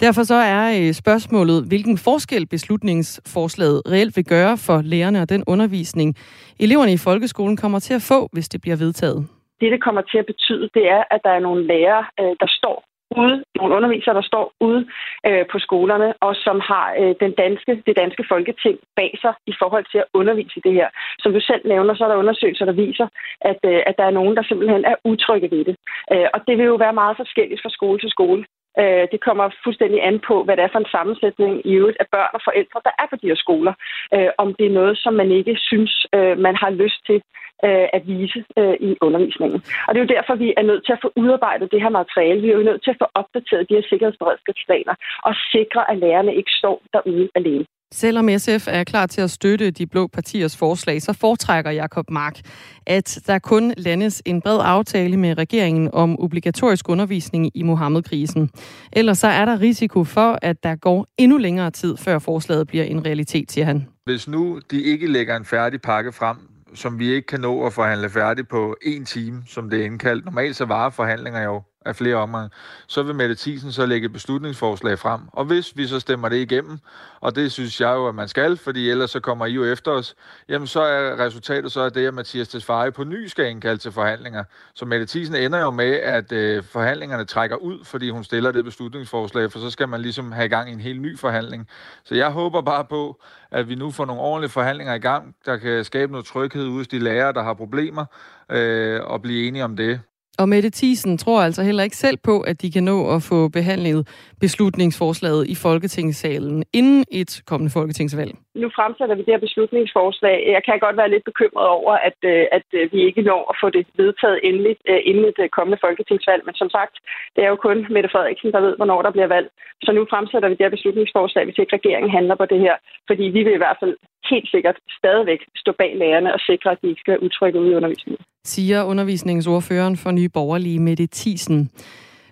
Derfor så er øh, spørgsmålet, hvilken forskel beslutningsforslaget reelt vil gøre for lærerne og den undervisning, eleverne i folkeskolen kommer til at få, hvis det bliver vedtaget. Det, det kommer til at betyde, det er, at der er nogle lærere, øh, der står ude, nogle undervisere, der står ude øh, på skolerne, og som har øh, den danske, det danske folketing bag sig i forhold til at undervise i det her. Som du selv nævner, så er der undersøgelser, der viser, at, øh, at der er nogen, der simpelthen er utrygge ved det. Øh, og det vil jo være meget forskelligt fra skole til skole. Øh, det kommer fuldstændig an på, hvad det er for en sammensætning i øvrigt af børn og forældre, der er på de her skoler. Øh, om det er noget, som man ikke synes, øh, man har lyst til øh, at vise øh, i undervisningen. Og det er jo derfor, vi er nødt til at få udarbejdet det her materiale. Vi er jo nødt til at få opdateret de her sikkerhedsberedskabsplaner og sikre, at lærerne ikke står derude alene. Selvom SF er klar til at støtte de blå partiers forslag, så foretrækker Jakob Mark, at der kun landes en bred aftale med regeringen om obligatorisk undervisning i Mohammed-krisen. Ellers så er der risiko for, at der går endnu længere tid, før forslaget bliver en realitet, siger han. Hvis nu de ikke lægger en færdig pakke frem, som vi ikke kan nå at forhandle færdig på en time, som det er indkaldt. Normalt så varer forhandlinger jo af flere omgange, så vil Mette Thiesen så lægge et beslutningsforslag frem. Og hvis vi så stemmer det igennem, og det synes jeg jo, at man skal, fordi ellers så kommer I jo efter os, jamen så er resultatet så, af det, at Mathias Tesfaye på ny skal indkalde til forhandlinger. Så Mette Thiesen ender jo med, at øh, forhandlingerne trækker ud, fordi hun stiller det beslutningsforslag, for så skal man ligesom have i gang i en helt ny forhandling. Så jeg håber bare på, at vi nu får nogle ordentlige forhandlinger i gang, der kan skabe noget tryghed ude hos de lærere, der har problemer, øh, og blive enige om det. Og Mette Thiesen tror altså heller ikke selv på, at de kan nå at få behandlet beslutningsforslaget i Folketingssalen inden et kommende folketingsvalg. Nu fremsætter vi det her beslutningsforslag. Jeg kan godt være lidt bekymret over, at, øh, at øh, vi ikke når at få det vedtaget endeligt øh, inden et kommende folketingsvalg. Men som sagt, det er jo kun Mette Frederiksen, der ved, hvornår der bliver valgt. Så nu fremsætter vi det her beslutningsforslag, hvis ikke regeringen handler på det her. Fordi vi vil i hvert fald helt sikkert stadigvæk stå bag lærerne og sikre, at de ikke skal udtrykke ud i undervisningen. Siger undervisningsordføreren for Nye Borgerlige, Mette Thiesen.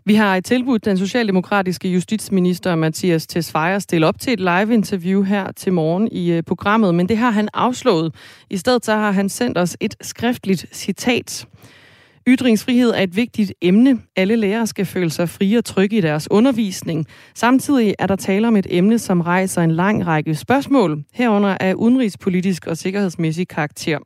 Vi har et tilbud den socialdemokratiske justitsminister Mathias Tesfaye at stille op til et live-interview her til morgen i øh, programmet, men det har han afslået. I stedet så har han sendt os et skriftligt citat. Ytringsfrihed er et vigtigt emne. Alle lærere skal føle sig frie og trygge i deres undervisning. Samtidig er der tale om et emne, som rejser en lang række spørgsmål, herunder af udenrigspolitisk og sikkerhedsmæssig karakter.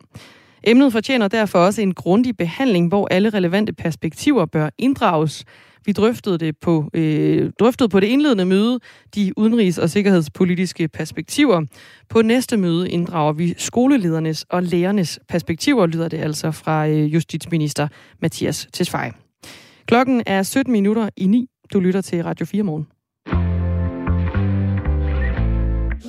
Emnet fortjener derfor også en grundig behandling, hvor alle relevante perspektiver bør inddrages. Vi drøftede det på, øh, drøftede på det indledende møde de udenrigs- og sikkerhedspolitiske perspektiver. På næste møde inddrager vi skoleledernes og lærernes perspektiver, lyder det altså fra øh, justitsminister Mathias Tesfaye. Klokken er 17 minutter i 9. Du lytter til Radio 4 morgen.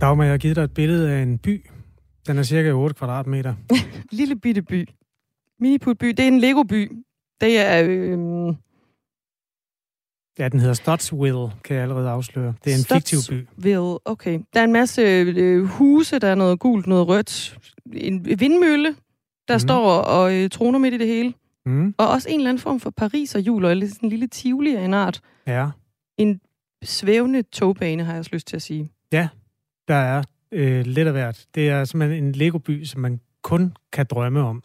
Dagmar, jeg har givet dig et billede af en by. Den er cirka 8 kvadratmeter. Lille bitte by. Miniputby. Det er en Lego-by. Det er... Øh... Ja, den hedder Stotsville, kan jeg allerede afsløre. Det er en fiktiv by. Stotsville, okay. Der er en masse øh, huse, der er noget gult, noget rødt. En vindmølle, der mm. står og øh, troner midt i det hele. Mm. Og også en eller anden form for Paris og jul, eller sådan en lille tivoli af en art. Ja. En svævende togbane, har jeg også lyst til at sige. Ja, der er øh, lidt af hvert. Det er simpelthen en Lego-by, som man kun kan drømme om.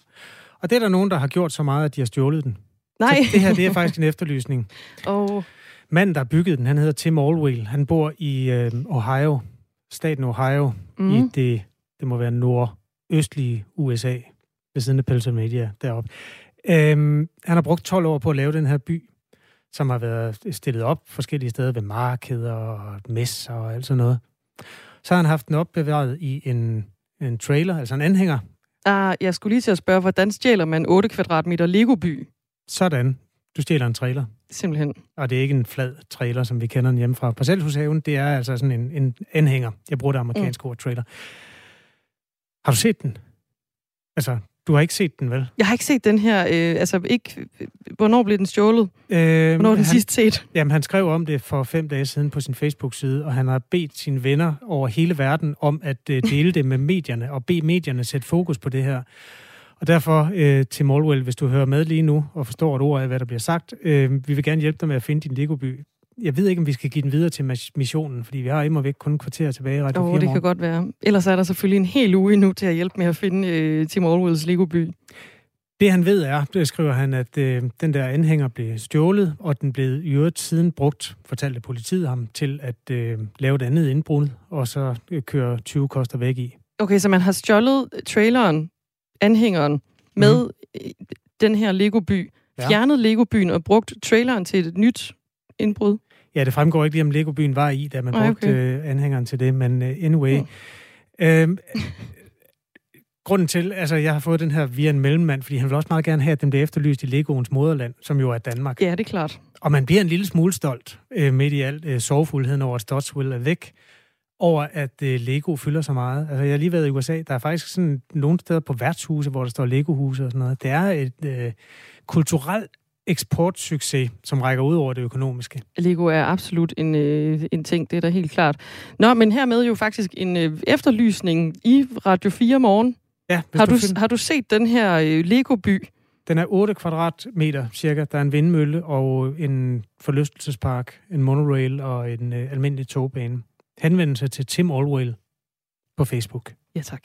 Og det er der nogen, der har gjort så meget, at de har stjålet den. Nej. Så det her, det er faktisk en efterlysning. Oh. Manden, der har bygget den, han hedder Tim Allwell. Han bor i øh, Ohio, staten Ohio, mm. i det, det må være nordøstlige USA, ved siden af Pennsylvania deroppe. Øhm, han har brugt 12 år på at lave den her by, som har været stillet op forskellige steder ved markeder og messer og alt sådan noget. Så har han haft den opbevaret i en, en trailer, altså en anhænger. Ah, jeg skulle lige til at spørge, hvordan stjæler man 8 kvadratmeter Lego-by? Sådan. Du stjæler en trailer. Simpelthen. Og det er ikke en flad trailer, som vi kender den hjemme fra Parcelhushaven. Det er altså sådan en, en anhænger. Jeg bruger det amerikanske mm. ord trailer. Har du set den? Altså, du har ikke set den, vel? Jeg har ikke set den her, øh, altså ikke, hvornår blev den stjålet? Øh, hvornår er den han, sidst set? Jamen, han skrev om det for fem dage siden på sin Facebook-side, og han har bedt sine venner over hele verden om at øh, dele det med medierne, og bede medierne sætte fokus på det her. Og derfor, øh, Tim Allwell, hvis du hører med lige nu og forstår et ord af, hvad der bliver sagt, øh, vi vil gerne hjælpe dig med at finde din Legoby jeg ved ikke, om vi skal give den videre til missionen, fordi vi har immer væk kun kvarter tilbage i Radio oh, 4 det kan godt være. Ellers er der selvfølgelig en hel uge nu til at hjælpe med at finde uh, Tim Allwells Lego-by. Det han ved er, det skriver han, at uh, den der anhænger blev stjålet, og den blev i øvrigt siden brugt, fortalte politiet ham, til at uh, lave et andet indbrud, og så uh, køre 20 koster væk i. Okay, så man har stjålet traileren, anhængeren, med mm. den her Lego-by, ja. fjernet Lego-byen og brugt traileren til et nyt indbrud? Ja, det fremgår ikke lige, om Lego-byen var i, da man okay. brugte uh, anhængeren til det, men uh, anyway. Mm. Øhm, grunden til, altså jeg har fået den her via en mellemmand, fordi han vil også meget gerne have, at den bliver efterlyst i Legoens moderland, som jo er Danmark. Ja, det er klart. Og man bliver en lille smule stolt uh, midt i alt uh, sovefuldheden over, at Stotswill er væk, over at uh, Lego fylder så meget. Altså jeg har lige været i USA, der er faktisk sådan nogle steder på værtshuse, hvor der står Lego-huse og sådan noget. Det er et uh, kulturelt eksportsucces, som rækker ud over det økonomiske. Lego er absolut en, øh, en ting, det er da helt klart. Nå, men hermed jo faktisk en øh, efterlysning i Radio 4 morgen. Ja, har, du, du har du set den her øh, Lego-by? Den er 8 kvadratmeter cirka. Der er en vindmølle og en forlystelsespark, en monorail og en øh, almindelig togbane. Henvendelse til Tim Allwell på Facebook. Ja, tak.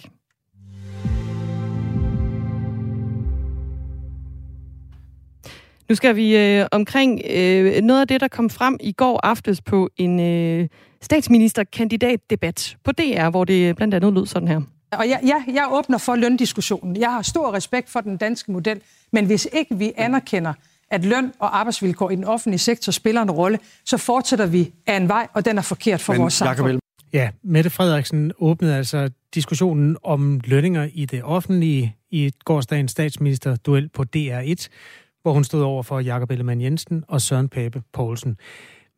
Nu skal vi øh, omkring øh, noget af det, der kom frem i går aftes på en øh, statsministerkandidatdebat på DR, hvor det blandt andet lød sådan her. Og ja, ja, jeg åbner for løndiskussionen. Jeg har stor respekt for den danske model, men hvis ikke vi anerkender, at løn og arbejdsvilkår i den offentlige sektor spiller en rolle, så fortsætter vi af en vej, og den er forkert for men, vores samfund. Ja, Mette Frederiksen åbnede altså diskussionen om lønninger i det offentlige i gårdsdagens statsministerduel på DR1, hvor hun stod over for Jakob Ellemann Jensen og Søren Pape Poulsen.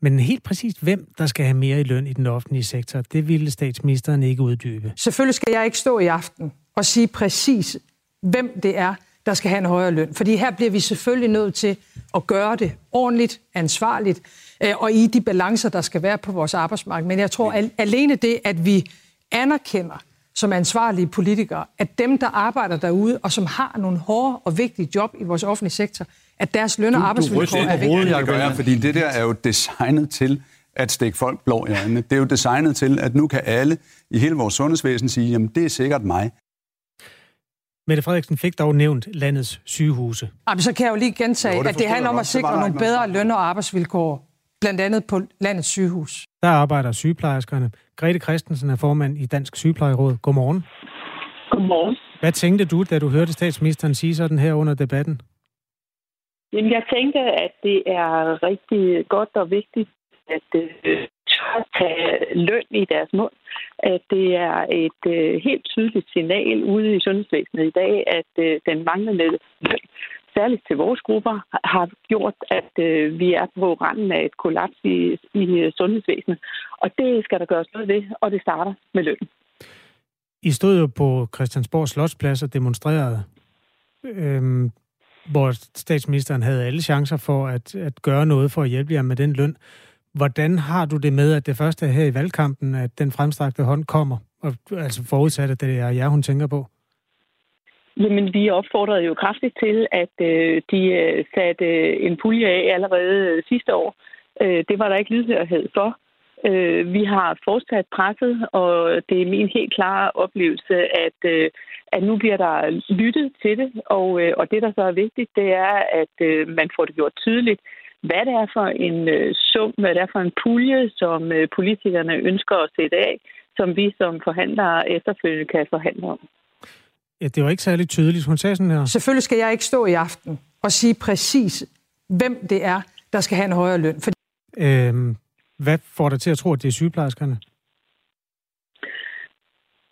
Men helt præcist, hvem der skal have mere i løn i den offentlige sektor, det ville statsministeren ikke uddybe. Selvfølgelig skal jeg ikke stå i aften og sige præcis, hvem det er, der skal have en højere løn. Fordi her bliver vi selvfølgelig nødt til at gøre det ordentligt, ansvarligt, øh, og i de balancer, der skal være på vores arbejdsmarked. Men jeg tror alene det, at vi anerkender som ansvarlige politikere, at dem, der arbejder derude, og som har nogle hårde og vigtige job i vores offentlige sektor, at deres løn- og arbejdsvilkår er vigtige. Det gør fordi det der er jo designet til at stikke folk blå i øjnene. Det er jo designet til, at nu kan alle i hele vores sundhedsvæsen sige, jamen det er sikkert mig. Mette Frederiksen fik dog nævnt landets sygehuse. Jamen, så kan jeg jo lige gentage, jo, det at det handler om at sikre nogle bedre løn- og arbejdsvilkår, blandt andet på landets sygehus. Der arbejder sygeplejerskerne. Grete Christensen er formand i Dansk Sygeplejeråd. Godmorgen. Godmorgen. Hvad tænkte du, da du hørte statsministeren sige sådan her under debatten? Jamen, jeg tænkte, at det er rigtig godt og vigtigt, at øh, tør tage løn i deres mund. At det er et øh, helt tydeligt signal ude i sundhedsvæsenet i dag, at øh, den manglende løn, særligt til vores grupper, har gjort, at øh, vi er på randen af et kollaps i, i øh, sundhedsvæsenet. Og det skal der gøres noget ved, og det starter med løn. I stod jo på Christiansborg Slotsplads og demonstrerede. Øhm, hvor statsministeren havde alle chancer for at, at gøre noget for at hjælpe jer med den løn. Hvordan har du det med, at det første er her i valgkampen, at den fremstrakte hånd kommer, og altså forudsat, at det er jer, hun tænker på? Jamen, vi opfordrede jo kraftigt til, at øh, de øh, satte øh, en pulje af allerede øh, sidste år. Øh, det var der ikke lydhørhed for. Øh, vi har fortsat presset, og det er min helt klare oplevelse, at, øh, at nu bliver der lyttet til det, og, øh, og det, der så er vigtigt, det er, at øh, man får det gjort tydeligt, hvad det er for en øh, sum, hvad det er for en pulje, som øh, politikerne ønsker at sætte af, som vi som forhandlere efterfølgende kan forhandle om. Ja, det var ikke særlig tydeligt. Hun sagde sådan her. Selvfølgelig skal jeg ikke stå i aften og sige præcis, hvem det er, der skal have en højere løn. For... Øhm, hvad får dig til at tro, at det er sygeplejerskerne?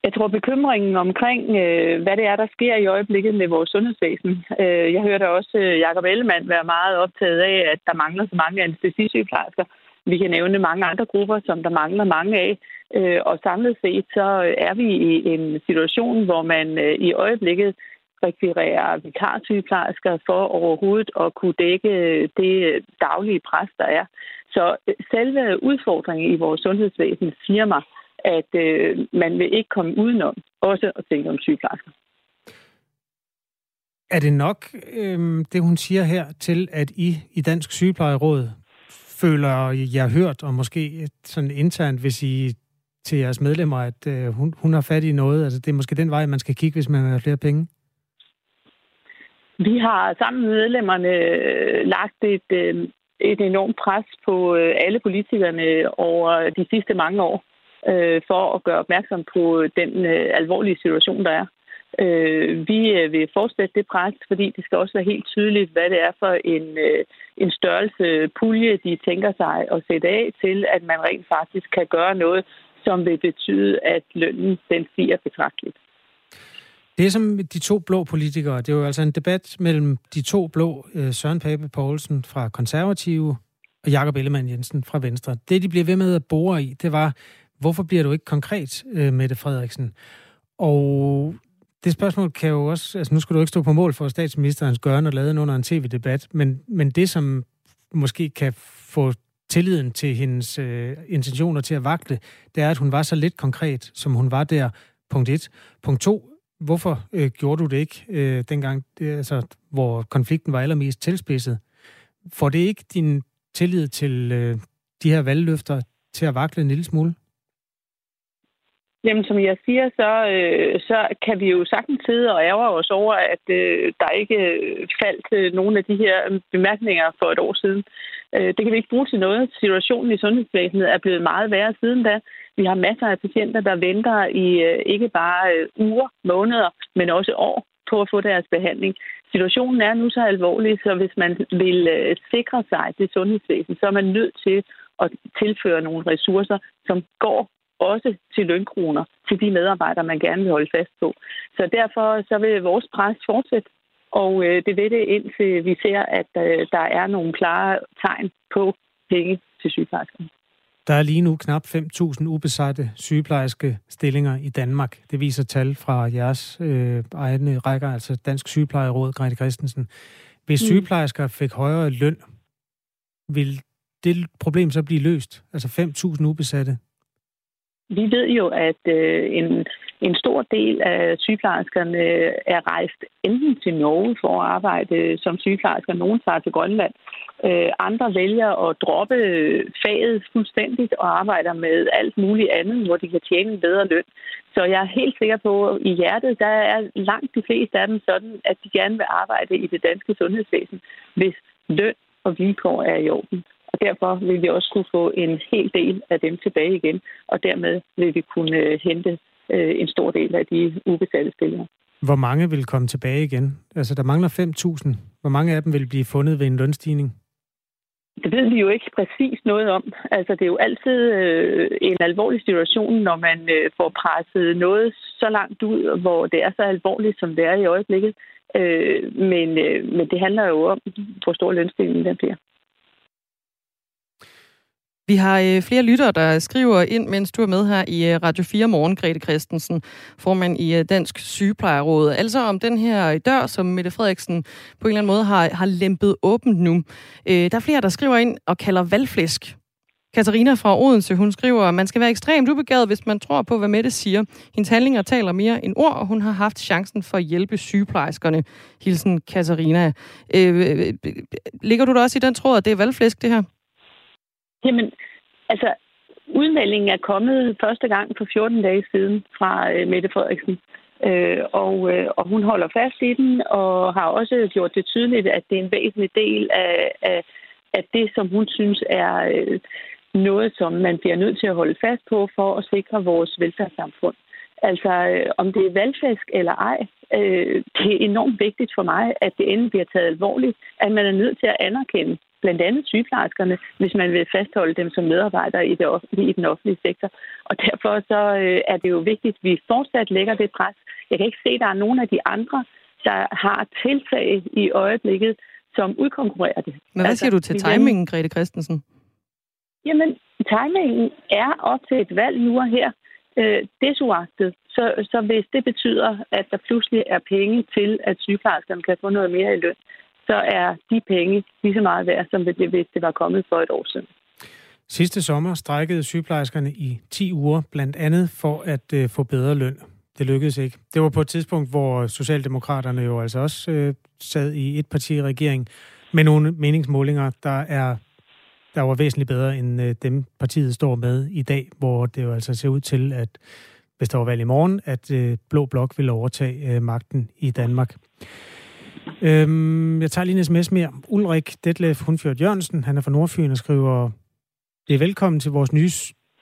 Jeg tror, bekymringen omkring, øh, hvad det er, der sker i øjeblikket med vores sundhedsvæsen. Øh, jeg hørte også øh, Jacob Ellemann være meget optaget af, at der mangler så mange anestesisygeplejersker. Vi kan nævne mange andre grupper, som der mangler mange af. Øh, og samlet set, så er vi i en situation, hvor man øh, i øjeblikket rekvirerer vikarsygeplejersker for overhovedet at kunne dække øh, det daglige pres, der er. Så øh, selve udfordringen i vores sundhedsvæsen siger mig, at øh, man vil ikke komme udenom også at tænke om sygeplejersker. Er det nok, øh, det hun siger her, til at I i Dansk Sygeplejeråd føler jeg hørt, og måske sådan internt, hvis I til jeres medlemmer, at øh, hun, hun har fat i noget? Altså, det er måske den vej, man skal kigge, hvis man har flere penge? Vi har sammen med medlemmerne øh, lagt et, øh, et enormt pres på øh, alle politikerne over de sidste mange år øh, for at gøre opmærksom på den øh, alvorlige situation, der er. Øh, vi øh, vil fortsætte det pres, fordi det skal også være helt tydeligt, hvad det er for en, øh, en størrelse pulje, de tænker sig at sætte af til, at man rent faktisk kan gøre noget, som vil betyde, at lønnen den stiger betragteligt. Det som de to blå politikere, det var altså en debat mellem de to blå, øh, Søren Pape Poulsen fra Konservative og Jakob Ellemann Jensen fra Venstre. Det, de blev ved med at bore i, det var, hvorfor bliver du ikke konkret, øh, Mette Frederiksen? Og det spørgsmål kan jo også, altså nu skal du ikke stå på mål for statsministerens gøren og lade under en tv-debat, men, men det, som måske kan få tilliden til hendes øh, intentioner til at vakle, det er, at hun var så lidt konkret, som hun var der, punkt 1. Punkt 2, hvorfor øh, gjorde du det ikke øh, dengang, det, altså, hvor konflikten var allermest tilspidset? Får det ikke din tillid til øh, de her valgløfter til at vakle en lille smule? Jamen, som jeg siger, så, øh, så kan vi jo sagtens sidde og ærge os over, at øh, der ikke øh, faldt øh, nogle af de her bemærkninger for et år siden. Øh, det kan vi ikke bruge til noget. Situationen i sundhedsvæsenet er blevet meget værre siden da. Vi har masser af patienter, der venter i øh, ikke bare øh, uger, måneder, men også år på at få deres behandling. Situationen er nu så alvorlig, så hvis man vil øh, sikre sig det sundhedsvæsen, så er man nødt til at tilføre nogle ressourcer, som går også til lønkroner til de medarbejdere, man gerne vil holde fast på. Så derfor så vil vores pres fortsætte, og øh, det vil det indtil vi ser, at øh, der er nogle klare tegn på penge til sygeplejerskerne. Der er lige nu knap 5.000 ubesatte sygeplejerske stillinger i Danmark. Det viser tal fra jeres øh, egne rækker, altså Dansk Sygeplejeråd, Grete Christensen. Hvis mm. sygeplejersker fik højere løn, vil det problem så blive løst? Altså 5.000 ubesatte? Vi ved jo, at øh, en, en stor del af sygeplejerskerne er rejst enten til Norge for at arbejde som sygeplejersker, nogen tager til Grønland. Øh, andre vælger at droppe faget fuldstændigt og arbejder med alt muligt andet, hvor de kan tjene en bedre løn. Så jeg er helt sikker på, at i hjertet, der er langt de fleste af dem sådan, at de gerne vil arbejde i det danske sundhedsvæsen, hvis løn og vilkår er i orden. Og derfor vil vi også kunne få en hel del af dem tilbage igen, og dermed vil vi kunne øh, hente øh, en stor del af de ubesatte stillinger. Hvor mange vil komme tilbage igen? Altså, der mangler 5.000. Hvor mange af dem vil blive fundet ved en lønstigning? Det ved vi jo ikke præcis noget om. Altså, det er jo altid øh, en alvorlig situation, når man øh, får presset noget så langt ud, hvor det er så alvorligt, som det er i øjeblikket. Øh, men, øh, men det handler jo om, hvor stor lønstigningen den bliver. Vi har øh, flere lyttere, der skriver ind, mens du er med her i øh, Radio 4 Morgen, Grete Christensen, formand i øh, Dansk Sygeplejeråd. Altså om den her dør, som Mette Frederiksen på en eller anden måde har, har lempet åbent nu. Øh, der er flere, der skriver ind og kalder valgflæsk. Katarina fra Odense, hun skriver, at man skal være ekstremt ubegavet, hvis man tror på, hvad Mette siger. Hendes handlinger taler mere end ord, og hun har haft chancen for at hjælpe sygeplejerskerne. Hilsen Katarina. Øh, øh, øh ligger du da også i den tråd, at det er valgflæsk, det her? Jamen, altså, udmeldingen er kommet første gang for 14 dage siden fra øh, Mette Frederiksen. Øh, og, øh, og hun holder fast i den, og har også gjort det tydeligt, at det er en væsentlig del af, af, af det, som hun synes er øh, noget, som man bliver nødt til at holde fast på for at sikre vores velfærdssamfund. Altså, øh, om det er valgfisk eller ej, øh, det er enormt vigtigt for mig, at det endelig bliver taget alvorligt, at man er nødt til at anerkende, blandt andet sygeplejerskerne, hvis man vil fastholde dem som medarbejdere i, det offentlige, i den offentlige sektor. Og derfor så øh, er det jo vigtigt, at vi fortsat lægger det pres. Jeg kan ikke se, at der er nogen af de andre, der har tiltag i øjeblikket, som udkonkurrerer det. Men hvad altså, siger du til timingen, Grete Christensen? Jamen, timingen er op til et valg nu og her. Øh, desuagtet. Så, så hvis det betyder, at der pludselig er penge til, at sygeplejerskerne kan få noget mere i løn, så er de penge lige så meget værd, som hvis det var kommet for et år siden. Sidste sommer strækkede sygeplejerskerne i 10 uger, blandt andet for at øh, få bedre løn. Det lykkedes ikke. Det var på et tidspunkt, hvor Socialdemokraterne jo altså også øh, sad i et parti i regering med nogle meningsmålinger, der er der var væsentligt bedre end øh, dem, partiet står med i dag, hvor det jo altså ser ud til, at hvis der var valg i morgen, at øh, Blå Blok vil overtage øh, magten i Danmark. Øhm, jeg tager lige en sms mere. Ulrik Detlef Hundfjørd Jørgensen, han er fra Nordfyn og skriver, det er velkommen til vores nye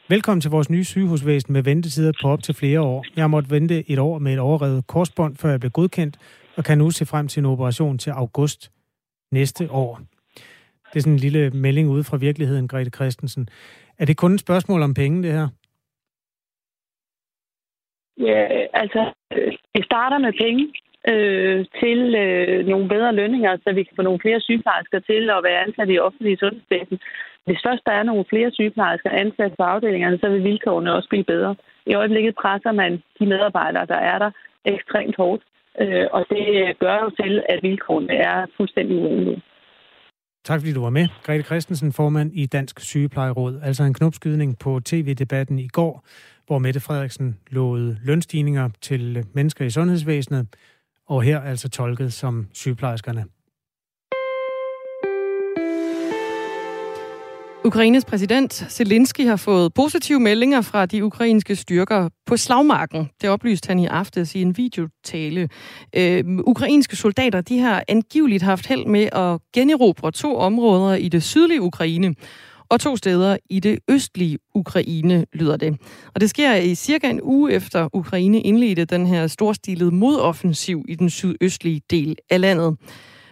Velkommen til vores nye sygehusvæsen med ventetider på op til flere år. Jeg måtte vente et år med et overrevet korsbånd, før jeg blev godkendt, og kan nu se frem til en operation til august næste år. Det er sådan en lille melding ude fra virkeligheden, Grete Christensen. Er det kun et spørgsmål om penge, det her? Ja, altså, øh, det starter med penge øh, til øh, nogle bedre lønninger, så vi kan få nogle flere sygeplejersker til at være ansat i offentlige sundhedsvæsen. Hvis først der er nogle flere sygeplejersker ansat på afdelingerne, så vil vilkårene også blive bedre. I øjeblikket presser man de medarbejdere, der er der, ekstremt hårdt. Øh, og det øh, gør jo til, at vilkårene er fuldstændig urimelige. Tak fordi du var med. Grete Christensen, formand i Dansk Sygeplejeråd. Altså en knopskydning på tv-debatten i går, hvor Mette Frederiksen lovede lønstigninger til mennesker i sundhedsvæsenet, og her altså tolket som sygeplejerskerne. Ukraines præsident Zelensky har fået positive meldinger fra de ukrainske styrker på slagmarken. Det oplyste han i aftes i en videotale. Øh, ukrainske soldater de har angiveligt haft held med at generobre to områder i det sydlige Ukraine og to steder i det østlige Ukraine, lyder det. Og det sker i cirka en uge efter Ukraine indledte den her storstilede modoffensiv i den sydøstlige del af landet.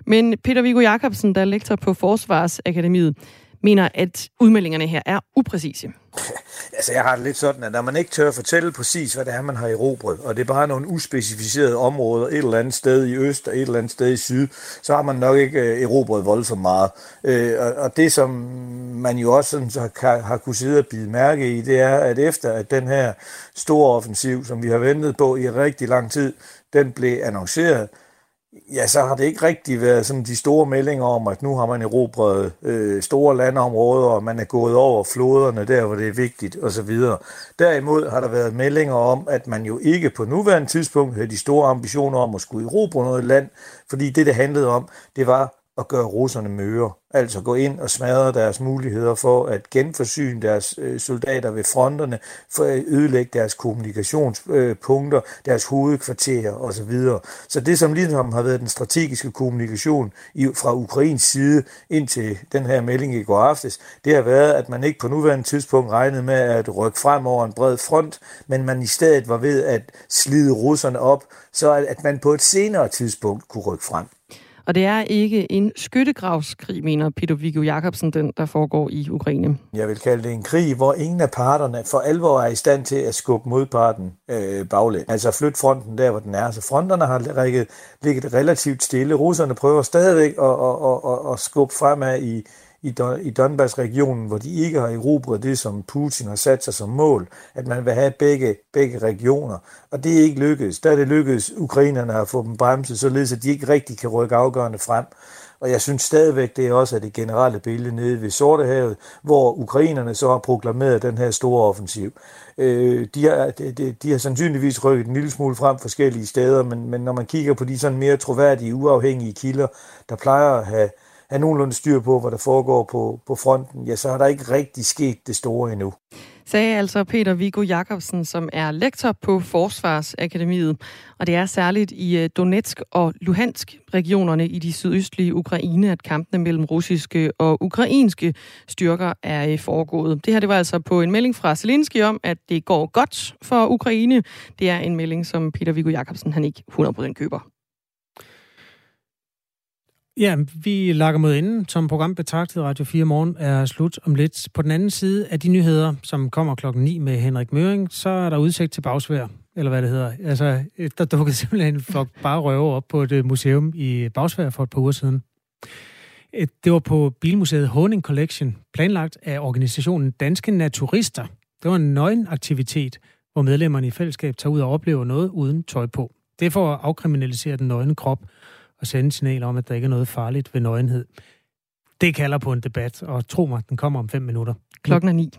Men Peter Viggo Jacobsen, der er lektor på Forsvarsakademiet, mener, at udmeldingerne her er upræcise. Altså, jeg har det lidt sådan, at når man ikke tør fortælle præcis, hvad det er, man har erobret, og det er bare nogle uspecificerede områder et eller andet sted i øst og et eller andet sted i syd, så har man nok ikke øh, erobret voldsomt meget. Øh, og det, som man jo også sådan, så har, har kunnet sidde og bide mærke i, det er, at efter at den her store offensiv, som vi har ventet på i rigtig lang tid, den blev annonceret, ja, så har det ikke rigtig været sådan de store meldinger om, at nu har man erobret øh, store landområder, og man er gået over floderne der, hvor det er vigtigt, osv. Derimod har der været meldinger om, at man jo ikke på nuværende tidspunkt havde de store ambitioner om at skulle erobre noget land, fordi det, det handlede om, det var at gøre russerne møre. Altså gå ind og smadre deres muligheder for at genforsyne deres øh, soldater ved fronterne, for at ødelægge deres kommunikationspunkter, deres hovedkvarterer osv. Så det, som ligesom har været den strategiske kommunikation fra Ukrains side indtil den her melding i går aftes, det har været, at man ikke på nuværende tidspunkt regnede med at rykke frem over en bred front, men man i stedet var ved at slide russerne op, så at man på et senere tidspunkt kunne rykke frem. Og det er ikke en skyttegravskrig, mener Peter Viggo Jacobsen, den der foregår i Ukraine. Jeg vil kalde det en krig, hvor ingen af parterne for alvor er i stand til at skubbe modparten øh, baglæns. Altså flytte fronten der, hvor den er. Så fronterne har ligget relativt stille. Russerne prøver stadigvæk at, at, at, at skubbe fremad i, i, Don, i Donbass-regionen, hvor de ikke har erobret det, som Putin har sat sig som mål, at man vil have begge, begge regioner. Og det er ikke lykkedes. Der er det lykkedes ukrainerne at få dem bremset, således at de ikke rigtig kan rykke afgørende frem. Og jeg synes stadigvæk, det er også det generelle billede nede ved Sortehavet, hvor ukrainerne så har proklameret den her store offensiv. Øh, de, har, de, de har sandsynligvis rykket en lille smule frem forskellige steder, men, men når man kigger på de sådan mere troværdige, uafhængige kilder, der plejer at have have nogenlunde styr på, hvad der foregår på, på fronten, ja, så har der ikke rigtig sket det store endnu. Sagde altså Peter Viggo Jacobsen, som er lektor på Forsvarsakademiet. Og det er særligt i øh, Donetsk og Luhansk regionerne i de sydøstlige Ukraine, at kampene mellem russiske og ukrainske styrker er øh, foregået. Det her det var altså på en melding fra Zelensky om, at det går godt for Ukraine. Det er en melding, som Peter Viggo Jacobsen han ikke 100% køber. Ja, vi lakker mod enden, som program betragtet Radio 4 morgen er slut om lidt. På den anden side af de nyheder, som kommer klokken 9 med Henrik Møring, så er der udsigt til bagsvær, eller hvad det hedder. Altså, der dukkede simpelthen en flok bare røver op på et øh, museum i Bagsvær for et par uger siden. Det var på Bilmuseet Honing Collection, planlagt af organisationen Danske Naturister. Det var en nøgenaktivitet, hvor medlemmerne i fællesskab tager ud og oplever noget uden tøj på. Det er for at afkriminalisere den nøgne krop og sende signal om, at der ikke er noget farligt ved nøgenhed. Det kalder på en debat, og tro mig, den kommer om fem minutter. Klokken er ni.